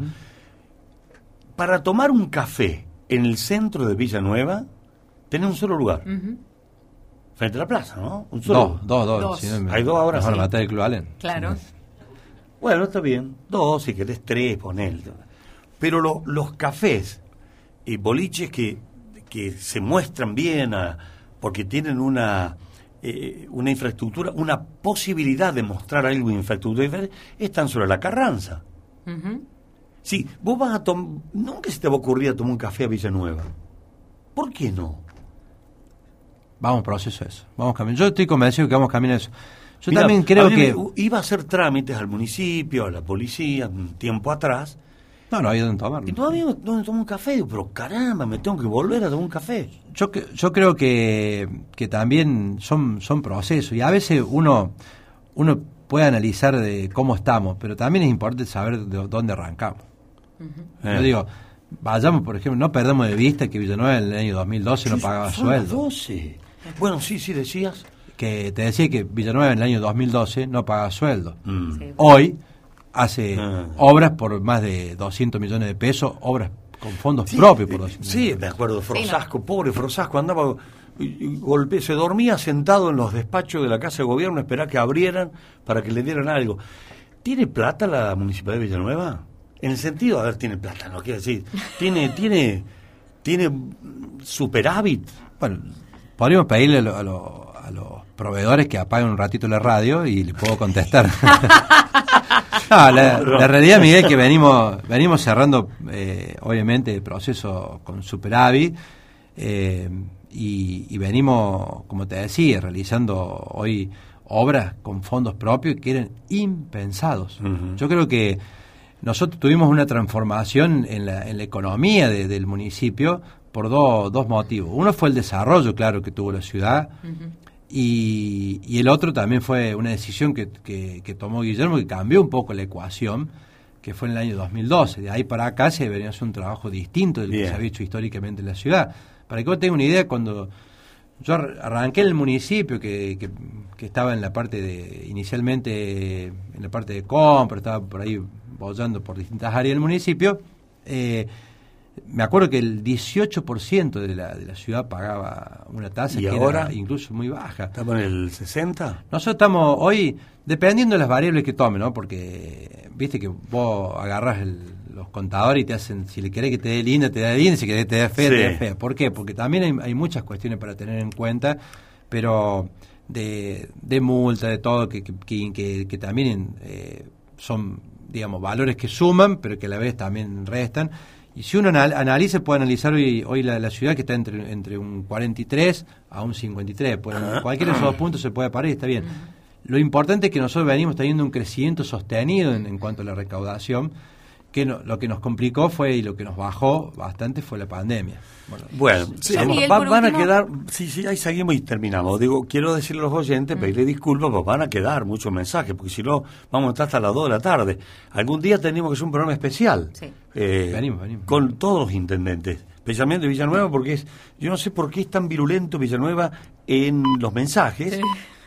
Para tomar un café en el centro de Villanueva, tenés un solo lugar. Frente a la plaza, ¿no? Un solo. Dos, dos, dos. Hay dos ahora. Mejor matar el Club Allen. Claro. Bueno, está bien. Dos, si querés tres, ponel. Pero lo, los cafés y boliches que, que se muestran bien a, porque tienen una, eh, una infraestructura, una posibilidad de mostrar algo de infraestructura diferente, están sobre la Carranza. Sí, vos vas a tomar. Nunca se te va a ocurrir tomar un café a Villanueva. ¿Por qué no? Vamos proceso a eso. Vamos camino. Yo estoy convencido que vamos camino a eso. Yo también creo que. Iba a hacer trámites al municipio, a la policía, un tiempo atrás. No, no había donde tomar. Y no había donde tomar un café. Pero caramba, me tengo que volver a tomar un café. Yo, yo creo que, que también son, son procesos. Y a veces uno, uno puede analizar de cómo estamos, pero también es importante saber de dónde arrancamos. Yo digo, vayamos, por ejemplo, no perdamos de vista que Villanueva en el año 2012 no pagaba sueldo. 12. Bueno, sí, sí, decías. Que te decía que Villanueva en el año 2012 no pagaba sueldo. Hoy hace obras por más de 200 millones de pesos, obras con fondos propios. Por sí, me acuerdo Frosasco, pobre Frosasco, andaba golpe, se dormía sentado en los despachos de la Casa de Gobierno, esperar que abrieran para que le dieran algo. ¿Tiene plata la Municipalidad de Villanueva? En el sentido, a ver, tiene plata, no quiero decir, tiene, tiene, tiene superávit. Bueno, podríamos pedirle a, a, los proveedores que apaguen un ratito la radio y le puedo contestar. no, la, realidad, Miguel, es que venimos, venimos cerrando, eh, obviamente, el proceso con superávit. Eh, y, venimos, como te decía, realizando hoy obras con fondos propios que eran impensados. Yo creo que nosotros tuvimos una transformación en la, en la economía del municipio por dos motivos. Uno fue el desarrollo, claro, que tuvo la ciudad, y, y, el otro también fue una decisión que, que, tomó Guillermo que cambió un poco la ecuación, que fue en el año 2012. De ahí para acá se debería hacer un trabajo distinto del que se había hecho históricamente en la ciudad. Para que vos tengas una idea, cuando yo arranqué en el municipio, que, que, estaba en la parte de, inicialmente en la parte de compra, estaba por ahí bollando por distintas áreas del municipio, eh, me acuerdo que el 18% de la, de la ciudad pagaba una tasa que ahora era incluso muy baja. ¿Estamos en el 60? Nosotros estamos hoy, dependiendo de las variables que tomen, ¿no? Porque viste que vos agarras los contadores y te hacen, si le querés que te dé linda, te da linda, si querés que te dé fea, te da fea. ¿Por qué? Porque también hay, muchas cuestiones para tener en cuenta, pero de, de multa, de todo, que, que, que, también eh, son, digamos, valores que suman, pero que a la vez también restan. Y si uno analiza, puede analizar hoy, hoy la, ciudad que está entre, entre un 43 a un 53. Pues cualquiera de esos dos puntos se puede parar y está bien. Lo importante es que nosotros venimos teniendo un crecimiento sostenido en, cuanto a la recaudación, que lo que nos complicó fue y lo que nos bajó bastante fue la pandemia. Bueno, van a quedar, sí, sí, ahí seguimos y terminamos. Digo, quiero decirle a los oyentes, pedirle disculpas, pues van a quedar muchos mensajes, porque si no, vamos a estar hasta las 2 de la tarde. Algún día tenemos que hacer un programa especial. Eh, con todos los intendentes, especialmente Villanueva, porque es, yo no sé por qué es tan virulento Villanueva en los mensajes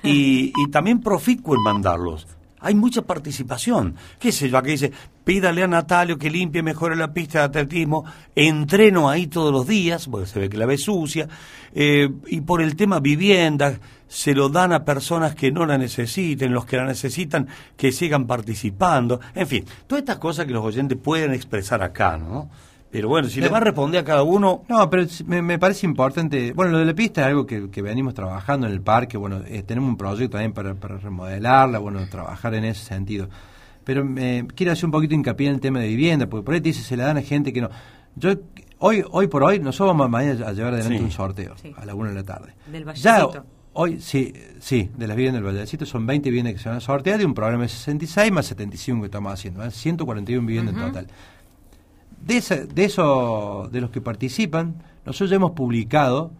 y, y también proficuo en mandarlos hay mucha participación. ¿Qué sé yo? Aquí dice, pídale a Natalio que limpie, mejore la pista de atletismo, entreno ahí todos los días, porque se ve que la ve sucia, eh, y por el tema vivienda, se lo dan a personas que no la necesiten, los que la necesitan, que sigan participando, en fin, todas estas cosas que los oyentes pueden expresar acá, ¿no? Pero bueno, si le va a responder a cada uno... No, pero me, parece importante... Bueno, lo de la pista es algo que, venimos trabajando en el parque. Bueno, eh, tenemos un proyecto también para, remodelarla, bueno, trabajar en ese sentido. Pero me quiero hacer un poquito hincapié en el tema de vivienda, porque por ahí te dice se le dan a gente que no... Yo, hoy hoy por hoy, nosotros vamos mañana a llevar adelante un sorteo a la una de la tarde. Del Vallecito. hoy, sí, sí, de las viviendas del Vallecito, son 20 viviendas que se van a sortear de un programa de 66 más 75 que estamos haciendo, 141 viviendas en total. De, esa, de eso, de los que participan, nosotros ya hemos publicado,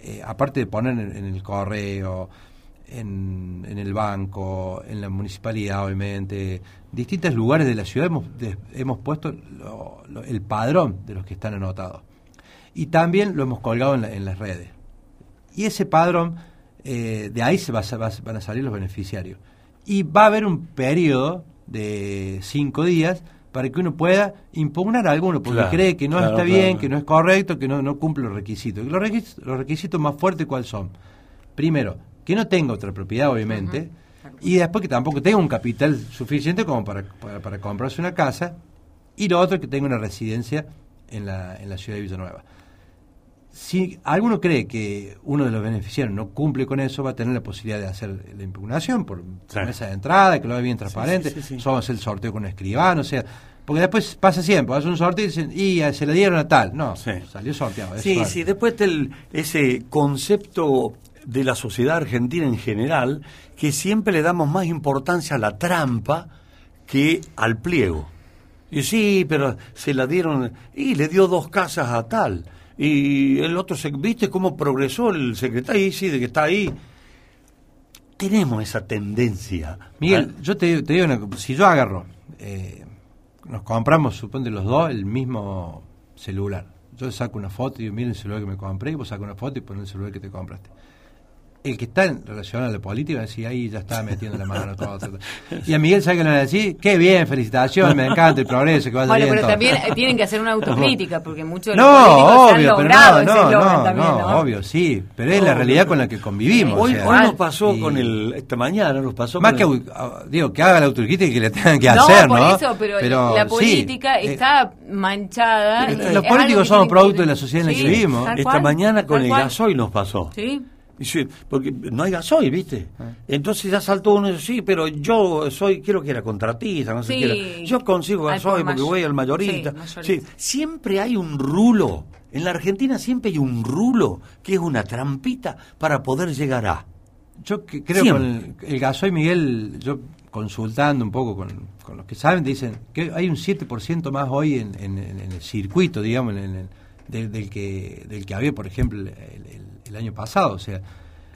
eh, aparte de poner en, el correo, en, el banco, en la municipalidad, obviamente, distintos lugares de la ciudad hemos, hemos puesto el padrón de los que están anotados. Y también lo hemos colgado en, las redes. Y ese padrón, eh, de ahí se va, van a salir los beneficiarios. Y va a haber un periodo de cinco días para que uno pueda impugnar a alguno, porque cree que no está bien, que no es correcto, que no, no cumple los requisitos. Los, requisitos. los requisitos más fuertes, ¿cuáles son? Primero, que no tenga otra propiedad, obviamente, y después que tampoco tenga un capital suficiente como para, para, comprarse una casa, y lo otro, que tenga una residencia en la, en la ciudad de Villanueva. Si alguno cree que uno de los beneficiarios no cumple con eso, va a tener la posibilidad de hacer la impugnación por mesa de entrada, que lo vea bien transparente, sí, somos el sorteo con un escribano, o sea, porque después pasa siempre, hace un sorteo y dicen, y se le dieron a tal. No, salió sorteado. Sí, sí, después del, ese concepto de la sociedad argentina en general, que siempre le damos más importancia a la trampa que al pliego. Y sí, pero se la dieron, y le dio dos casas a tal y el otro, ¿viste cómo progresó el secretario? Y sí, de que está ahí. Tenemos esa tendencia. Miguel, yo te, digo una si yo agarro, eh, nos compramos, suponte los dos, el mismo celular. Yo saco una foto y digo, mira el celular que me compré, y vos sacas una foto y pones el celular que te compraste el que está en relación a la política va a decir, ahí ya está metiendo la mano todo, Y a Miguel sabe que le van a decir, qué bien, felicitaciones, me encanta el progreso, que vaya bueno, bien pero también tienen que hacer una autocrítica, porque muchos no, obvio, pero no, no, no, no, obvio, sí, pero es la realidad con la que convivimos. Hoy, hoy nos pasó con el, esta mañana nos pasó Más que, digo, que haga la autocrítica y que le tengan que hacer, ¿no? por eso, pero, la política eh, está manchada. los políticos somos producto de la sociedad en la que vivimos. Esta mañana con el gasoil nos pasó. Sí porque no hay gasoil, ¿viste? Ah. Entonces ya saltó uno y dice, sí, pero yo soy, quiero que era contratista, no sé qué Yo consigo gasoil porque voy al mayorista. siempre hay un rulo. En la Argentina siempre hay un rulo que es una trampita para poder llegar a. Yo creo que el, el, gasoil, Miguel, yo consultando un poco con, los que saben, dicen que hay un 7% más hoy en, el circuito, digamos, en del, que, del que había, por ejemplo, el el año pasado, o sea...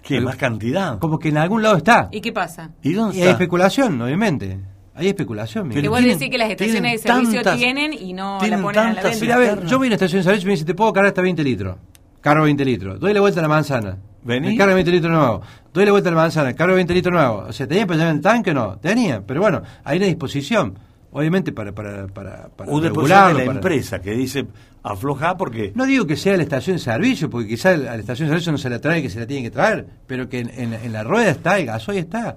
¿Qué? ¿Más cantidad? Como que en algún lado está. ¿Y qué pasa? ¿Y dónde hay especulación, obviamente. Hay especulación. Que vos decís que las estaciones de servicio tienen y no la ponen a la venta. Mira, a ver, yo voy a una estación de servicio y me dice, te puedo cargar hasta 20 litros. Cargo 20 litros. Doy la vuelta a la manzana. ¿Vení? Me cargo 20 litros nuevo. Doy la vuelta a la manzana. Cargo 20 litros nuevo. O sea, ¿tenía para llevar el tanque o no? Tenía. Pero bueno, hay una disposición obviamente para para para, para un regularlo, de la empresa que dice afloja porque no digo que sea la estación de servicio porque quizás a la estación de servicio no se la trae que se la tiene que traer pero que en, la rueda está el gasoil está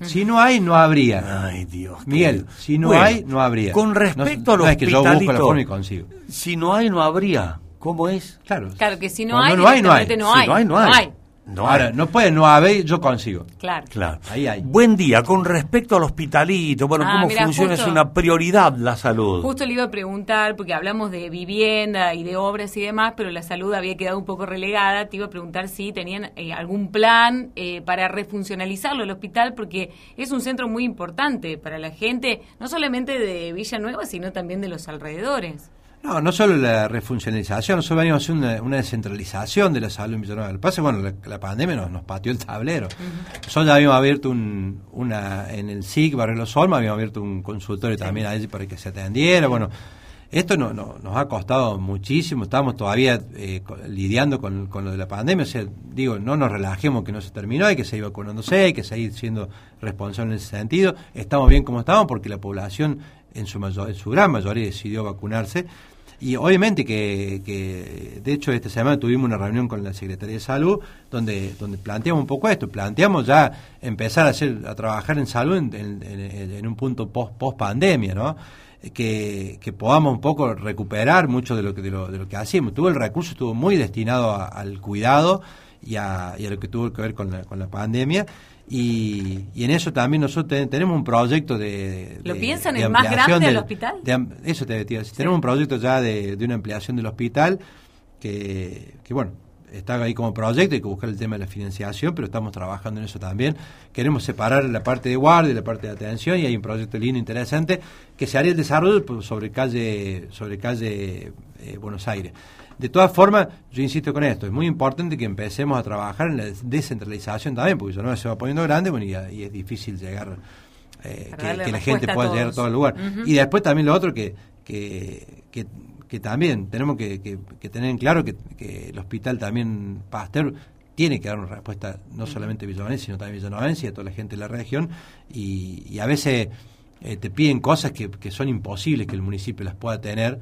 si no hay, no habría. Ay, Dios. Miguel, si no hay, no habría. Con respecto a los no es que yo busco la forma y consigo. Si no hay, no habría. ¿Cómo es? Claro. Claro que si no hay, no hay, no hay. No hay. Si no hay, no hay. No Ahora, no puede no haber, yo consigo. Claro. claro. Ahí hay. Buen día, con respecto al hospitalito, bueno, ah, cómo funciona, es una prioridad la salud. Justo le iba a preguntar, porque hablamos de vivienda y de obras y demás, pero la salud había quedado un poco relegada. Te iba a preguntar si tenían eh, algún plan eh, para refuncionalizarlo el hospital, porque es un centro muy importante para la gente, no solamente de Villanueva, sino también de los alrededores. No, no solo la refuncionalización, nosotros venimos haciendo una, una, descentralización de la salud en Villanueva. Lo que pasa bueno, la, pandemia nos, nos, pateó el tablero. Nosotros ya habíamos abierto un, una, en el SIC, Barrio Los Olmos, habíamos abierto un consultorio también allí para que se atendiera. Bueno, esto no, nos ha costado muchísimo, estamos todavía eh, lidiando con, con, lo de la pandemia, o sea, digo, no nos relajemos que no se terminó, hay que seguir vacunándose, hay que seguir siendo responsables en ese sentido. Estamos bien como estamos porque la población en su, mayor, en su gran mayoría decidió vacunarse. Y obviamente que, que, de hecho, esta semana tuvimos una reunión con la Secretaría de Salud donde, donde planteamos un poco esto, planteamos ya empezar a, hacer, a trabajar en salud en, en, un punto post, post pandemia, ¿no? Que, que, podamos un poco recuperar mucho de lo que, de lo, de lo que hacíamos. Tuvo el recurso, estuvo muy destinado al cuidado y a, y a, lo que tuvo que ver con la, con la pandemia y, y, en eso también nosotros tenemos un proyecto de, ¿Lo piensan en más grande del hospital? eso te decía, tenemos un proyecto ya de, una ampliación del hospital que, que, bueno, está ahí como proyecto, hay que buscar el tema de la financiación, pero estamos trabajando en eso también. Queremos separar la parte de guardia y la parte de atención y hay un proyecto lindo, interesante, que se haría el desarrollo sobre calle, sobre calle eh, Buenos Aires. De todas formas, yo insisto con esto, es muy importante que empecemos a trabajar en la descentralización también, porque eso no se va poniendo grande bueno, y, es difícil llegar, eh, que, la gente pueda llegar a todo el lugar. Y después también lo otro que, que, que, también tenemos que, tener en claro que, el hospital también Pasteur tiene que dar una respuesta no solamente a Villanovense, sino también a Villanovense y a toda la gente de la región, y, a veces eh, te piden cosas que, que son imposibles que el municipio las pueda tener,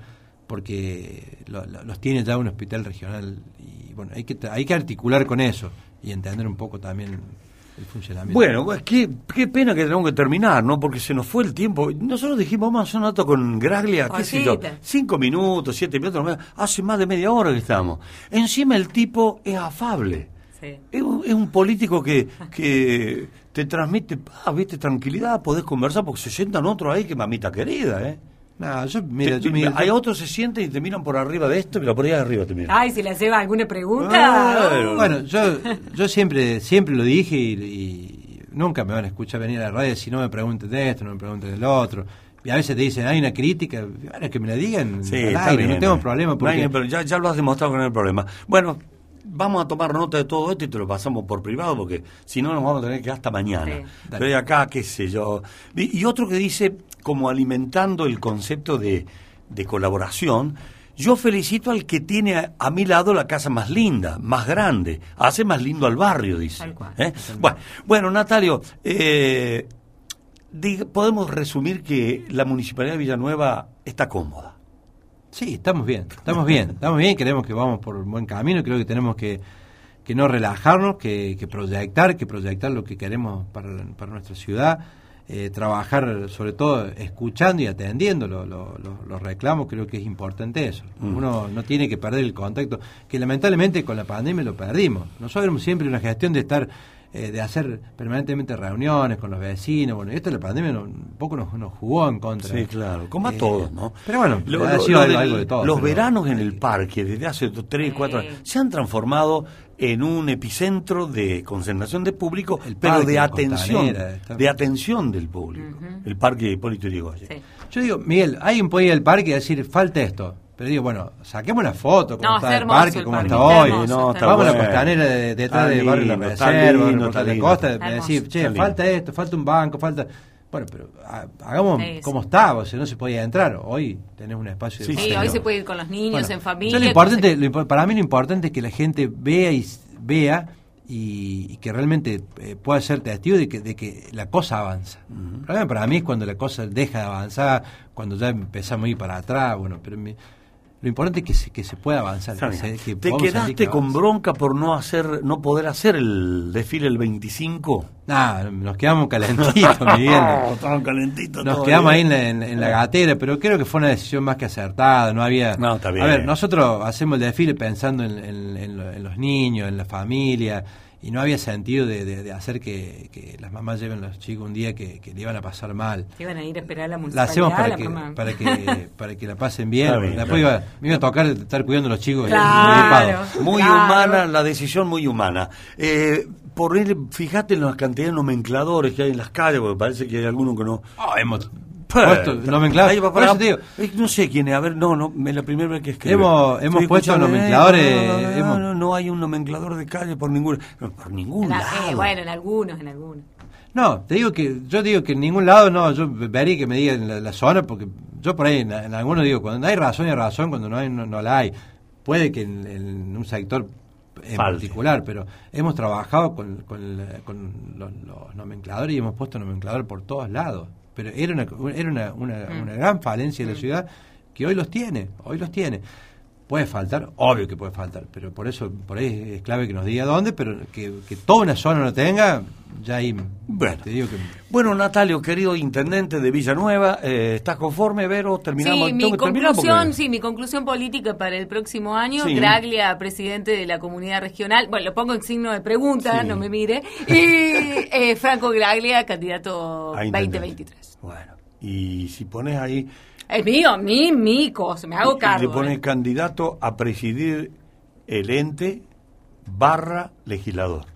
porque los tiene ya un hospital regional y bueno, hay que, hay que articular con eso y entender un poco también el funcionamiento. Bueno, pues qué, qué pena que tenemos que terminar, ¿no? Porque se nos fue el tiempo. Nosotros dijimos, vamos a hacer un dato con Graglia, qué sé yo, cinco minutos, siete minutos, hace más de media hora que estamos. Encima el tipo es afable. Es, un, político que, que te transmite, ah, viste, tranquilidad, podés conversar, porque se sientan otros ahí que mamita querida, ¿eh? No, yo, mira, yo, hay otros se sienten y te miran por arriba de esto, pero por ahí arriba te miran. Ay, si le lleva alguna pregunta. Bueno, yo, yo siempre, siempre lo dije y, nunca me van a escuchar venir a la radio si no me pregunten de esto, no me pregunten del otro. Y a veces te dicen, hay una crítica, bueno, que me la digan sí, no tengo problema. Porque... pero ya, ya lo has demostrado con el problema. Bueno, vamos a tomar nota de todo esto y te lo pasamos por privado porque si no nos vamos a tener que hasta mañana. Pero de acá, qué sé yo. Y, otro que dice, como alimentando el concepto de, de colaboración, yo felicito al que tiene a, mi lado la casa más linda, más grande, hace más lindo al barrio, dice. ¿Eh? Bueno, bueno, Natalio, eh, podemos resumir que la Municipalidad de Villanueva está cómoda. Sí, estamos bien, estamos bien, estamos bien, creemos que vamos por un buen camino, creo que tenemos que, que no relajarnos, que, proyectar, que proyectar lo que queremos para, para nuestra ciudad, eh, trabajar sobre todo escuchando y atendiendo los reclamos, creo que es importante eso. Mm. Uno no tiene que perder el contacto, que lamentablemente con la pandemia lo perdimos. Nosotros siempre una gestión de estar eh, de hacer permanentemente reuniones con los vecinos. Bueno, esto la pandemia un poco nos, jugó en contra. Sí, claro, como a eh, todos, ¿no? Pero bueno, algo de todo. Los veranos en el parque, desde hace tres, cuatro años, se han transformado en un epicentro de concentración de público, pero de atención, de atención del público. El parque Hipólito Yrigoyen. Yo digo, Miguel, alguien puede ir al parque y decir, falta esto. Pero digo, bueno, saquemos una foto, cómo está, el parque, cómo está hoy. vamos a la costanera detrás del barrio de la Reserva, de la costa, decir, che, falta esto, falta un banco, falta... Bueno, pero hagamos como está, o sea, no se podía entrar. Hoy tenés un espacio de... Sí, hoy se puede ir con los niños, en familia. lo importante, para mí lo importante es que la gente vea y vea y, que realmente eh, pueda ser testigo de que, de que la cosa avanza. Para mí es cuando la cosa deja de avanzar, cuando ya empezamos a ir para atrás, bueno, pero... Lo importante es que se, que se pueda avanzar. ¿Te quedaste con bronca por no hacer, no poder hacer el desfile el 25? No, nos quedamos calentitos, Miguel. calentitos. Nos quedamos ahí en la, gatera, pero creo que fue una decisión más que acertada. No había. No, está bien. A ver, nosotros hacemos el desfile pensando en los niños, en la familia y no había sentido de, de, hacer que, las mamás lleven a los chicos un día que, le iban a pasar mal. Iban a ir a esperar a la municipalidad. La hacemos para, que, para, que, para que la pasen bien. Después iba, me iba a tocar estar cuidando a los chicos. muy humana, la decisión muy humana. Eh, por él, fíjate en las cantidades de nomencladores que hay en las calles, porque parece que hay algunos que no. Ah, hemos puesto nomencladores. Eh, no sé quién es, a ver, no, no, es la primera vez que escribo. Hemos, hemos puesto nomencladores. No no, no, hay un nomenclador de calle por ningún, por ningún lado. Eh, bueno, en algunos, en algunos. No, te digo que, yo digo que en ningún lado, no, yo vería que me digan la, zona, porque yo por ahí en, algunos digo, cuando hay razón hay razón, cuando no hay, no, la hay. Puede que en, un sector en particular, pero hemos trabajado con, con, los, los, nomencladores y hemos puesto nomenclador por todos lados pero era una, era una, una, mm. una gran falencia de la mm. ciudad que hoy los tiene, hoy los tiene. Puede faltar, obvio que puede faltar, pero por eso, por ahí es clave que nos diga dónde, pero que, que toda una zona lo tenga, ya ahí bueno. te digo que... Bueno, Natalio, querido intendente de Villanueva, eh, ¿estás conforme, Vero? Terminamos. Sí, mi conclusión, sí, mi conclusión política para el próximo año, Graglia, presidente de la comunidad regional, bueno, lo pongo en signo de pregunta, no me mire, y eh, Franco Graglia, candidato 2023. Bueno, y si pones ahí es mío, mi, mi cosa, me hago cargo. Le pone ¿eh? candidato a presidir el ente barra legislador.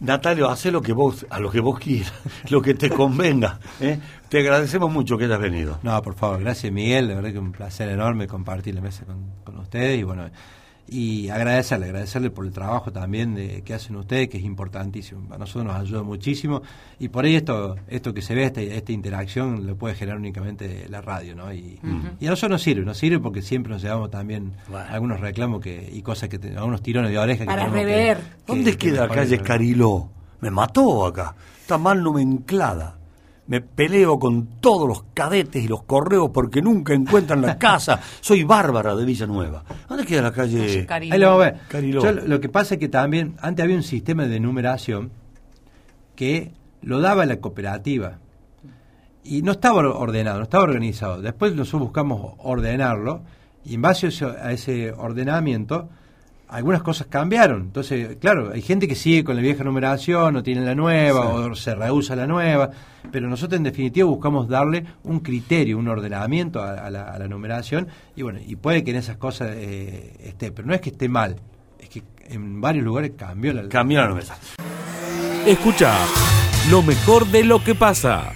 Natalio, hace lo que vos, a lo que vos quieras, lo que te convenga. ¿eh? Te agradecemos mucho que hayas venido. No, por favor, gracias Miguel, de verdad que un placer enorme compartir la mesa con, con ustedes y bueno, y agradecerle, agradecerle por el trabajo también de, que hacen ustedes, que es importantísimo. A nosotros nos ayuda muchísimo y por ahí esto, esto que se ve, esta, esta interacción, lo puede generar únicamente la radio, ¿no? Y, y a nosotros nos sirve, nos sirve porque siempre nos llevamos también algunos reclamos que y cosas que, algunos tirones de oreja. Para que rever. Que, ¿Dónde queda calle Cariló? Me mató acá. Está mal nomenclada. Me peleo con todos los cadetes y los correos porque nunca encuentran la casa. Soy bárbara de Villanueva. ¿Dónde queda la calle? Ahí lo vamos a ver. Cariló. Yo, lo que pasa es que también, antes había un sistema de numeración que lo daba la cooperativa. Y no estaba ordenado, no estaba organizado. Después nosotros buscamos ordenarlo y en base a ese, a ese ordenamiento algunas cosas cambiaron. Entonces, claro, hay gente que sigue con la vieja numeración, no tiene la nueva, Sí. o se rehúsa la nueva, pero nosotros en definitiva buscamos darle un criterio, un ordenamiento a, a la, a la numeración, y bueno, y puede que en esas cosas eh, esté, pero no es que esté mal, es que en varios lugares cambió la, cambió la numeración. Escucha lo mejor de lo que pasa.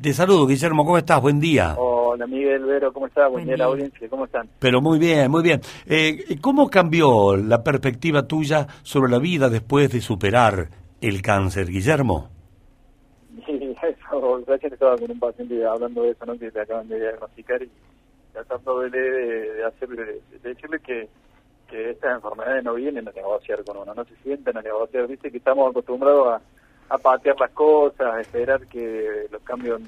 Te saludo, Guillermo, ¿cómo estás? Buen día. Hola Miguel Vero, ¿cómo estás? Buen, día la audiencia, ¿cómo están? Pero muy bien, muy bien. Eh, ¿Cómo cambió la perspectiva tuya sobre la vida después de superar el cáncer, Guillermo? Sí, eso, recién estaba con un paciente hablando de eso, ¿no? Que le acaban de diagnosticar y tratando de, de, de decirle que, que estas enfermedades no vienen a negociar con uno, no se sienten a negociar, viste que estamos acostumbrados a, a patear las cosas, a esperar que los cambios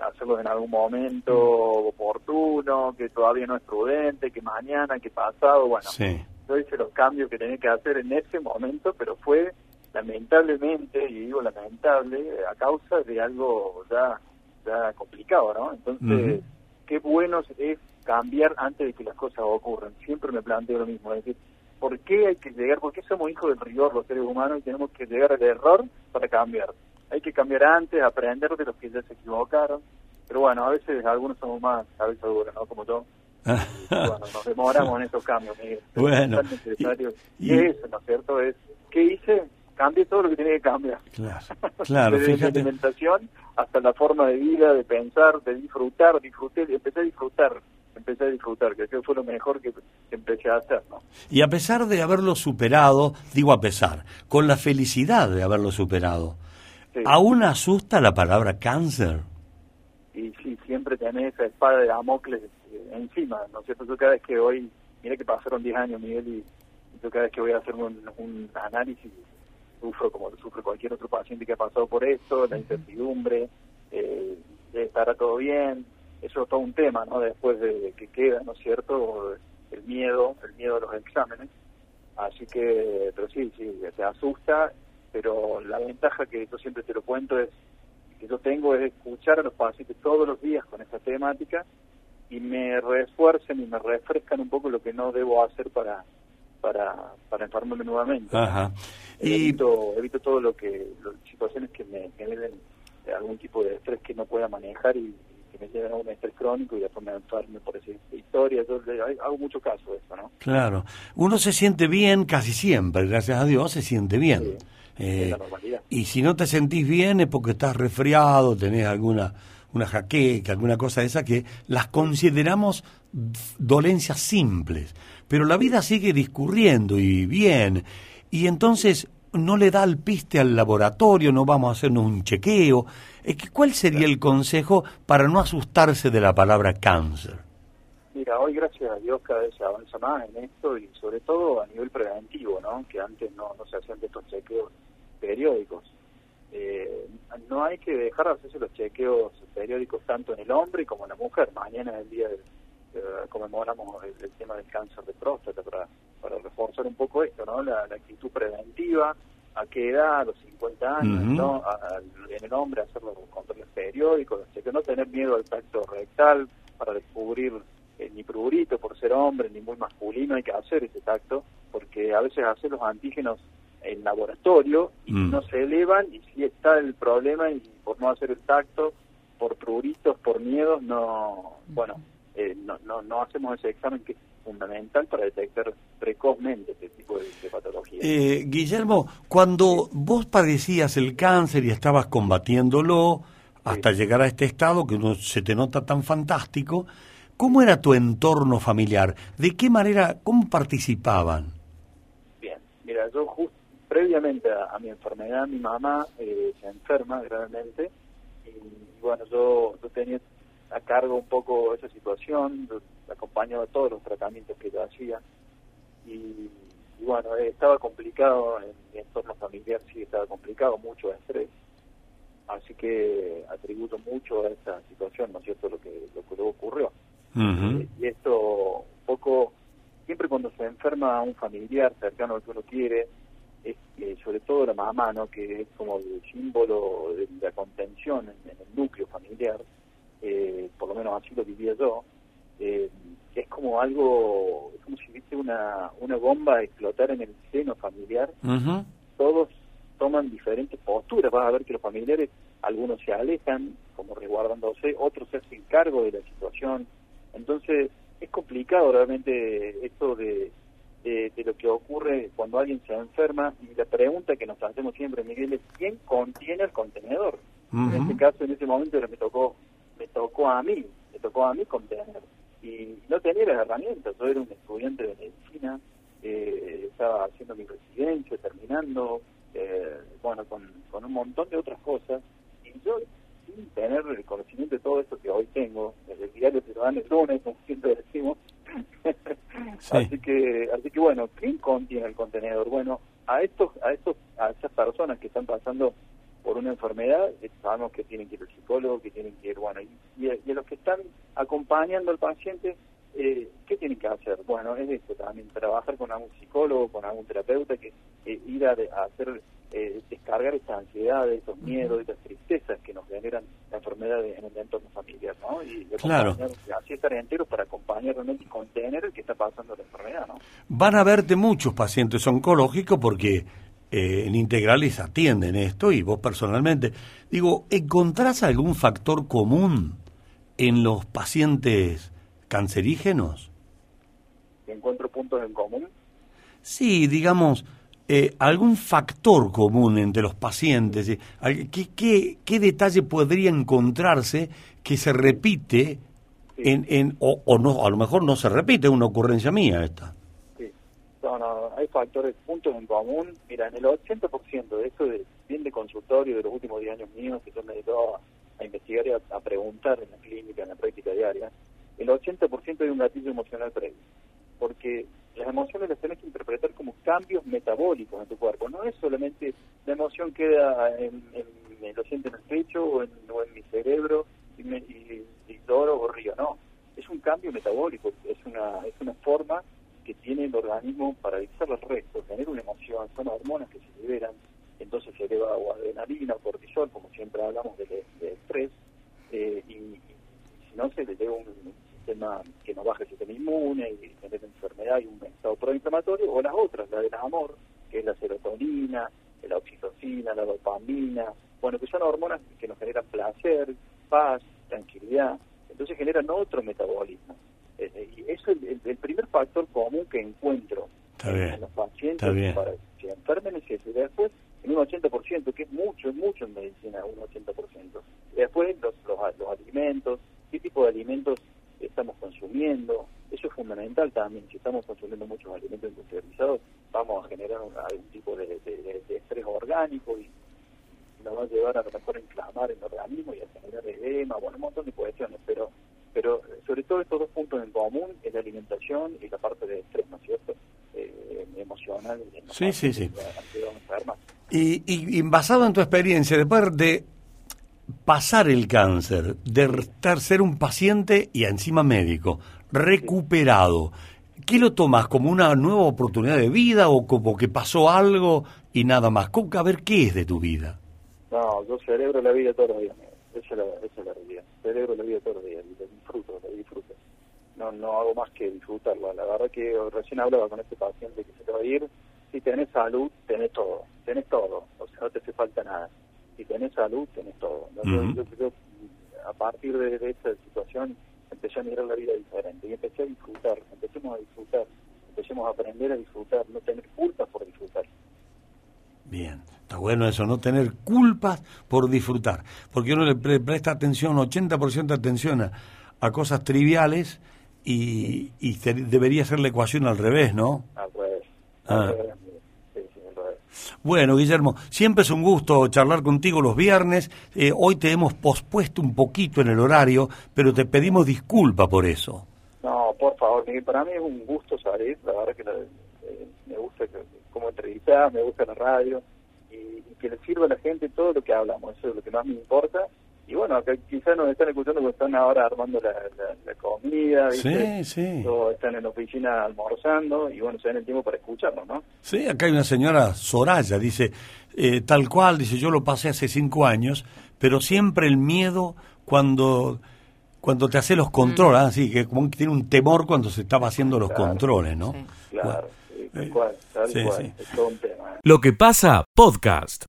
hacerlos en algún momento oportuno, que todavía no es prudente, que mañana, que pasado, bueno, Sí. yo hice los cambios que tenía que hacer en ese momento, pero fue lamentablemente, y digo lamentable, a causa de algo ya, ya complicado, ¿no? Entonces, Ujú. qué bueno es cambiar antes de que las cosas ocurran. Siempre me planteo lo mismo, es decir, ¿por qué hay que llegar? ¿Por qué somos hijos del rigor los seres humanos y tenemos que llegar al error para cambiar? Hay que cambiar antes, aprender de los que ya se equivocaron. Pero bueno, a veces algunos somos más cabeza dura, ¿no? Como yo. Y, bueno, nos demoramos en esos cambios, Miguel. Bueno, y- Y, eso, ¿no es cierto? Es, ¿qué hice? Cambié todo lo que tenía que cambiar. Claro, claro, Desde fíjate. la alimentación hasta la forma de vida, de pensar, de disfrutar, disfruté, empecé a disfrutar, empecé a disfrutar, que que fue lo mejor que empecé a hacer, ¿no? Y a pesar de haberlo superado, digo a pesar, con la felicidad de haberlo superado, Sí. ¿aún asusta la palabra cáncer? y sí, siempre tenés esa espada de Damocles eh, encima, ¿no es cierto? Yo cada vez que voy, mira que pasaron 10 años, Miguel, y yo cada vez que voy a hacer un, un análisis, sufro como sufre cualquier otro paciente que ha pasado por esto, la incertidumbre, eh, estará todo bien, eso es todo un tema, ¿no? Después de que queda, ¿no es cierto? El miedo, el miedo a los exámenes. Así que, pero sí, sí, te asusta, pero la ventaja que yo siempre te lo cuento es que yo tengo es escuchar a los pacientes todos los días con esta temática y me refuerzan y me refrescan un poco lo que no debo hacer para para, para enfermarme nuevamente. Ajá. Y Evito, evito todo lo que, lo- situaciones que me generen algún tipo de estrés que no pueda manejar y, y que me lleven a un estrés crónico y después me enferme por esa historia. Yo le- hago mucho caso de eso, ¿no? Claro, uno se siente bien casi siempre, gracias a Dios se siente bien. Eh, y si no te sentís bien es porque estás resfriado, tenés alguna una jaqueca, alguna cosa de esa que las consideramos dolencias simples, pero la vida sigue discurriendo y bien, y entonces no le da el piste al laboratorio, no vamos a hacernos un chequeo. Que- ¿Cuál sería el consejo para no asustarse de la palabra cáncer? Mira, hoy gracias a Dios cada vez se avanza más en esto y sobre todo a nivel preventivo, ¿no? Que antes no, no se hacían de estos chequeos periódicos. Eh, no hay que dejar de hacerse los chequeos periódicos tanto en el hombre como en la mujer. Mañana es el día del, eh, conmemoramos el, el tema del cáncer de próstata para, para reforzar un poco esto, ¿no? La, la actitud preventiva, a qué edad, a los 50 años. ¿no? A- a- en el hombre hacer los controles periódicos, los chequeos, no tener miedo al tacto rectal para descubrir eh, ni prurito por ser hombre, ni muy masculino, hay que hacer ese tacto, porque a veces hacer los antígenos en laboratorio y Mm. no se elevan y si está el problema y por no hacer el tacto, por pruritos, por miedos, no, bueno, eh, no, no, no hacemos ese examen que es fundamental para detectar precozmente este tipo de, de patologías. Eh, Guillermo, cuando vos padecías el cáncer y estabas combatiéndolo hasta llegar a este estado que uno se te nota tan fantástico, ¿cómo era tu entorno familiar? ¿De qué manera, cómo participaban? Bien, mira, yo previamente a, a mi enfermedad, mi mamá eh, se enferma gravemente y, bueno, yo, yo tenía a cargo un poco esa situación, yo acompañaba todos los tratamientos que yo hacía y, y bueno, eh, estaba complicado en mi entorno familiar, sí estaba complicado, mucho estrés, así que atributo mucho a esa situación, ¿no es cierto?, lo que, lo que luego ocurrió. Eh, y esto un poco, siempre cuando se enferma un familiar cercano al que uno quiere, es, eh, sobre todo la mamá, ¿no? que es como el símbolo de la contención en, en el núcleo familiar, eh, por lo menos así lo vivía yo, eh, es como algo, es como si viste una, una bomba explotar en el seno familiar, todos toman diferentes posturas, vas a ver que los familiares, algunos se alejan, como resguardándose, otros se hacen cargo de la situación, entonces es complicado realmente esto de, de, de, lo que ocurre cuando alguien se enferma y la pregunta que nos hacemos siempre, Miguel, es ¿quién contiene el contenedor? En este caso, en ese momento me tocó, me tocó a mí, me tocó a mí contener y no tenía las herramientas, yo era un estudiante de medicina, eh, estaba haciendo mi residencia, terminando, eh, bueno, con, con un montón de otras cosas y yo sin tener el conocimiento de todo esto que hoy tengo, desde el diario Ciudadano el lunes, como siempre decimos. Así que, así que bueno, ¿quién contiene el contenedor? Bueno, a estos, a estos, a estas personas que están pasando por una enfermedad, eh, sabemos que tienen que ir al psicólogo, que tienen que ir, bueno, y, y, a, y a los que están acompañando al paciente, eh, ¿qué tienen que hacer? Bueno, es esto también, trabajar con algún psicólogo, con algún terapeuta, que eh, ir a, a hacer, eh, descargar esa ansiedad, esos miedos, esas tristezas que nos generan la enfermedad en el entorno familiar, ¿no? Y claro. así estar enteros para acompañar realmente y contener el que está pasando la enfermedad, ¿no? Van a verte muchos pacientes oncológicos porque eh, en integrales atienden esto y vos personalmente. Digo, ¿encontrás algún factor común en los pacientes cancerígenos? ¿Encuentro puntos en común? Sí, digamos, eh, algún factor común entre los pacientes. Eh, ¿Qué, qué, qué detalle podría encontrarse que se repite sí. en, en o, o, no, a lo mejor no se repite, es una ocurrencia mía esta? Sí, no, no, hay factores, puntos en común. Mira, en el 80% de esto, de, bien de consultorio de los últimos 10 años míos, que yo me dedicado a, a investigar y a, a preguntar en la clínica, en la práctica diaria, el 80% hay un gatillo emocional previo. Porque las emociones las tenés que interpretar como cambios metabólicos en tu cuerpo. No es solamente la emoción queda en, lo siento en el pecho o en, mi cerebro y, me, y, y o río. No, es un cambio metabólico. Es una, es una forma que tiene el organismo para dictar el resto, tener una emoción. Son hormonas que se liberan. Entonces se eleva o adrenalina o cortisol, como siempre hablamos de, de estrés. Eh, y, y, si no, se le eleva un sistema que no baja el sistema inmune y genera enfermedad y un estado proinflamatorio, o las otras, la del amor, que es la serotonina, la oxitocina, la dopamina, bueno, que son hormonas que nos generan placer, paz, tranquilidad, entonces generan otro metabolismo. Eh, y eso es el, el, primer factor común que encuentro en los pacientes para que se enfermen y después en un 80%, que es mucho, es mucho en medicina, un 80%. Y después los, los, los alimentos, qué tipo de alimentos estamos consumiendo. Eso es fundamental también. Si estamos consumiendo muchos alimentos industrializados, vamos a generar un, algún tipo de, de, de, estrés orgánico y nos va a llevar a lo mejor a inflamar el organismo y a generar edema, bueno, un montón de cuestiones. Pero, pero sobre todo estos dos puntos en común es la alimentación y la parte de estrés, ¿no es cierto? Eh, emocional. Sí, sí, sí. Y, y, y basado en tu experiencia, después de pasar el cáncer, de estar ser un paciente y encima médico, recuperado, ¿qué lo tomas como una nueva oportunidad de vida o como que pasó algo y nada más? A ver, ¿qué es de tu vida? No, yo celebro la vida todos los días, esa es la, esa es la realidad. Celebro la vida todos los días, la disfruto, la disfruto. No, no hago más que disfrutarla. La verdad que recién hablaba con este paciente que se te va a ir. Si tenés salud, tenés todo, tenés todo, o sea, no te hace falta nada si tenés salud, tenés todo. ¿no? Uh -huh. yo, yo, a partir de, de, esta situación empecé a mirar la vida diferente y empecé a disfrutar, empecemos a disfrutar, empecemos a aprender a disfrutar, no tener culpas por disfrutar. Bien, está bueno eso, no tener culpas por disfrutar, porque uno le presta atención, 80% de atención a, a, cosas triviales y, y debería ser la ecuación al revés, ¿no? Al revés. Al ah. revés. Bueno, Guillermo, siempre es un gusto charlar contigo los viernes. Eh, hoy te hemos pospuesto un poquito en el horario, pero te pedimos disculpa por eso. No, por favor, para mí es un gusto salir. La verdad que eh, me gusta como entrevistar, me gusta la radio y, y, que le sirva a la gente todo lo que hablamos. Eso es lo que más me importa y bueno, acá quizás nos están escuchando porque están ahora armando la, comida, Sí, sí. Todos están en la oficina almorzando y bueno, se dan el tiempo para escucharnos, ¿no? Sí, acá hay una señora Soraya, dice, eh, tal cual, dice, yo lo pasé hace cinco años, pero siempre el miedo cuando cuando te hace los controles, mm. así que como que tiene un temor cuando se estaba haciendo los controles, ¿no? Claro, sí, tal cual, tal cual, es todo un tema. Lo que pasa, podcast.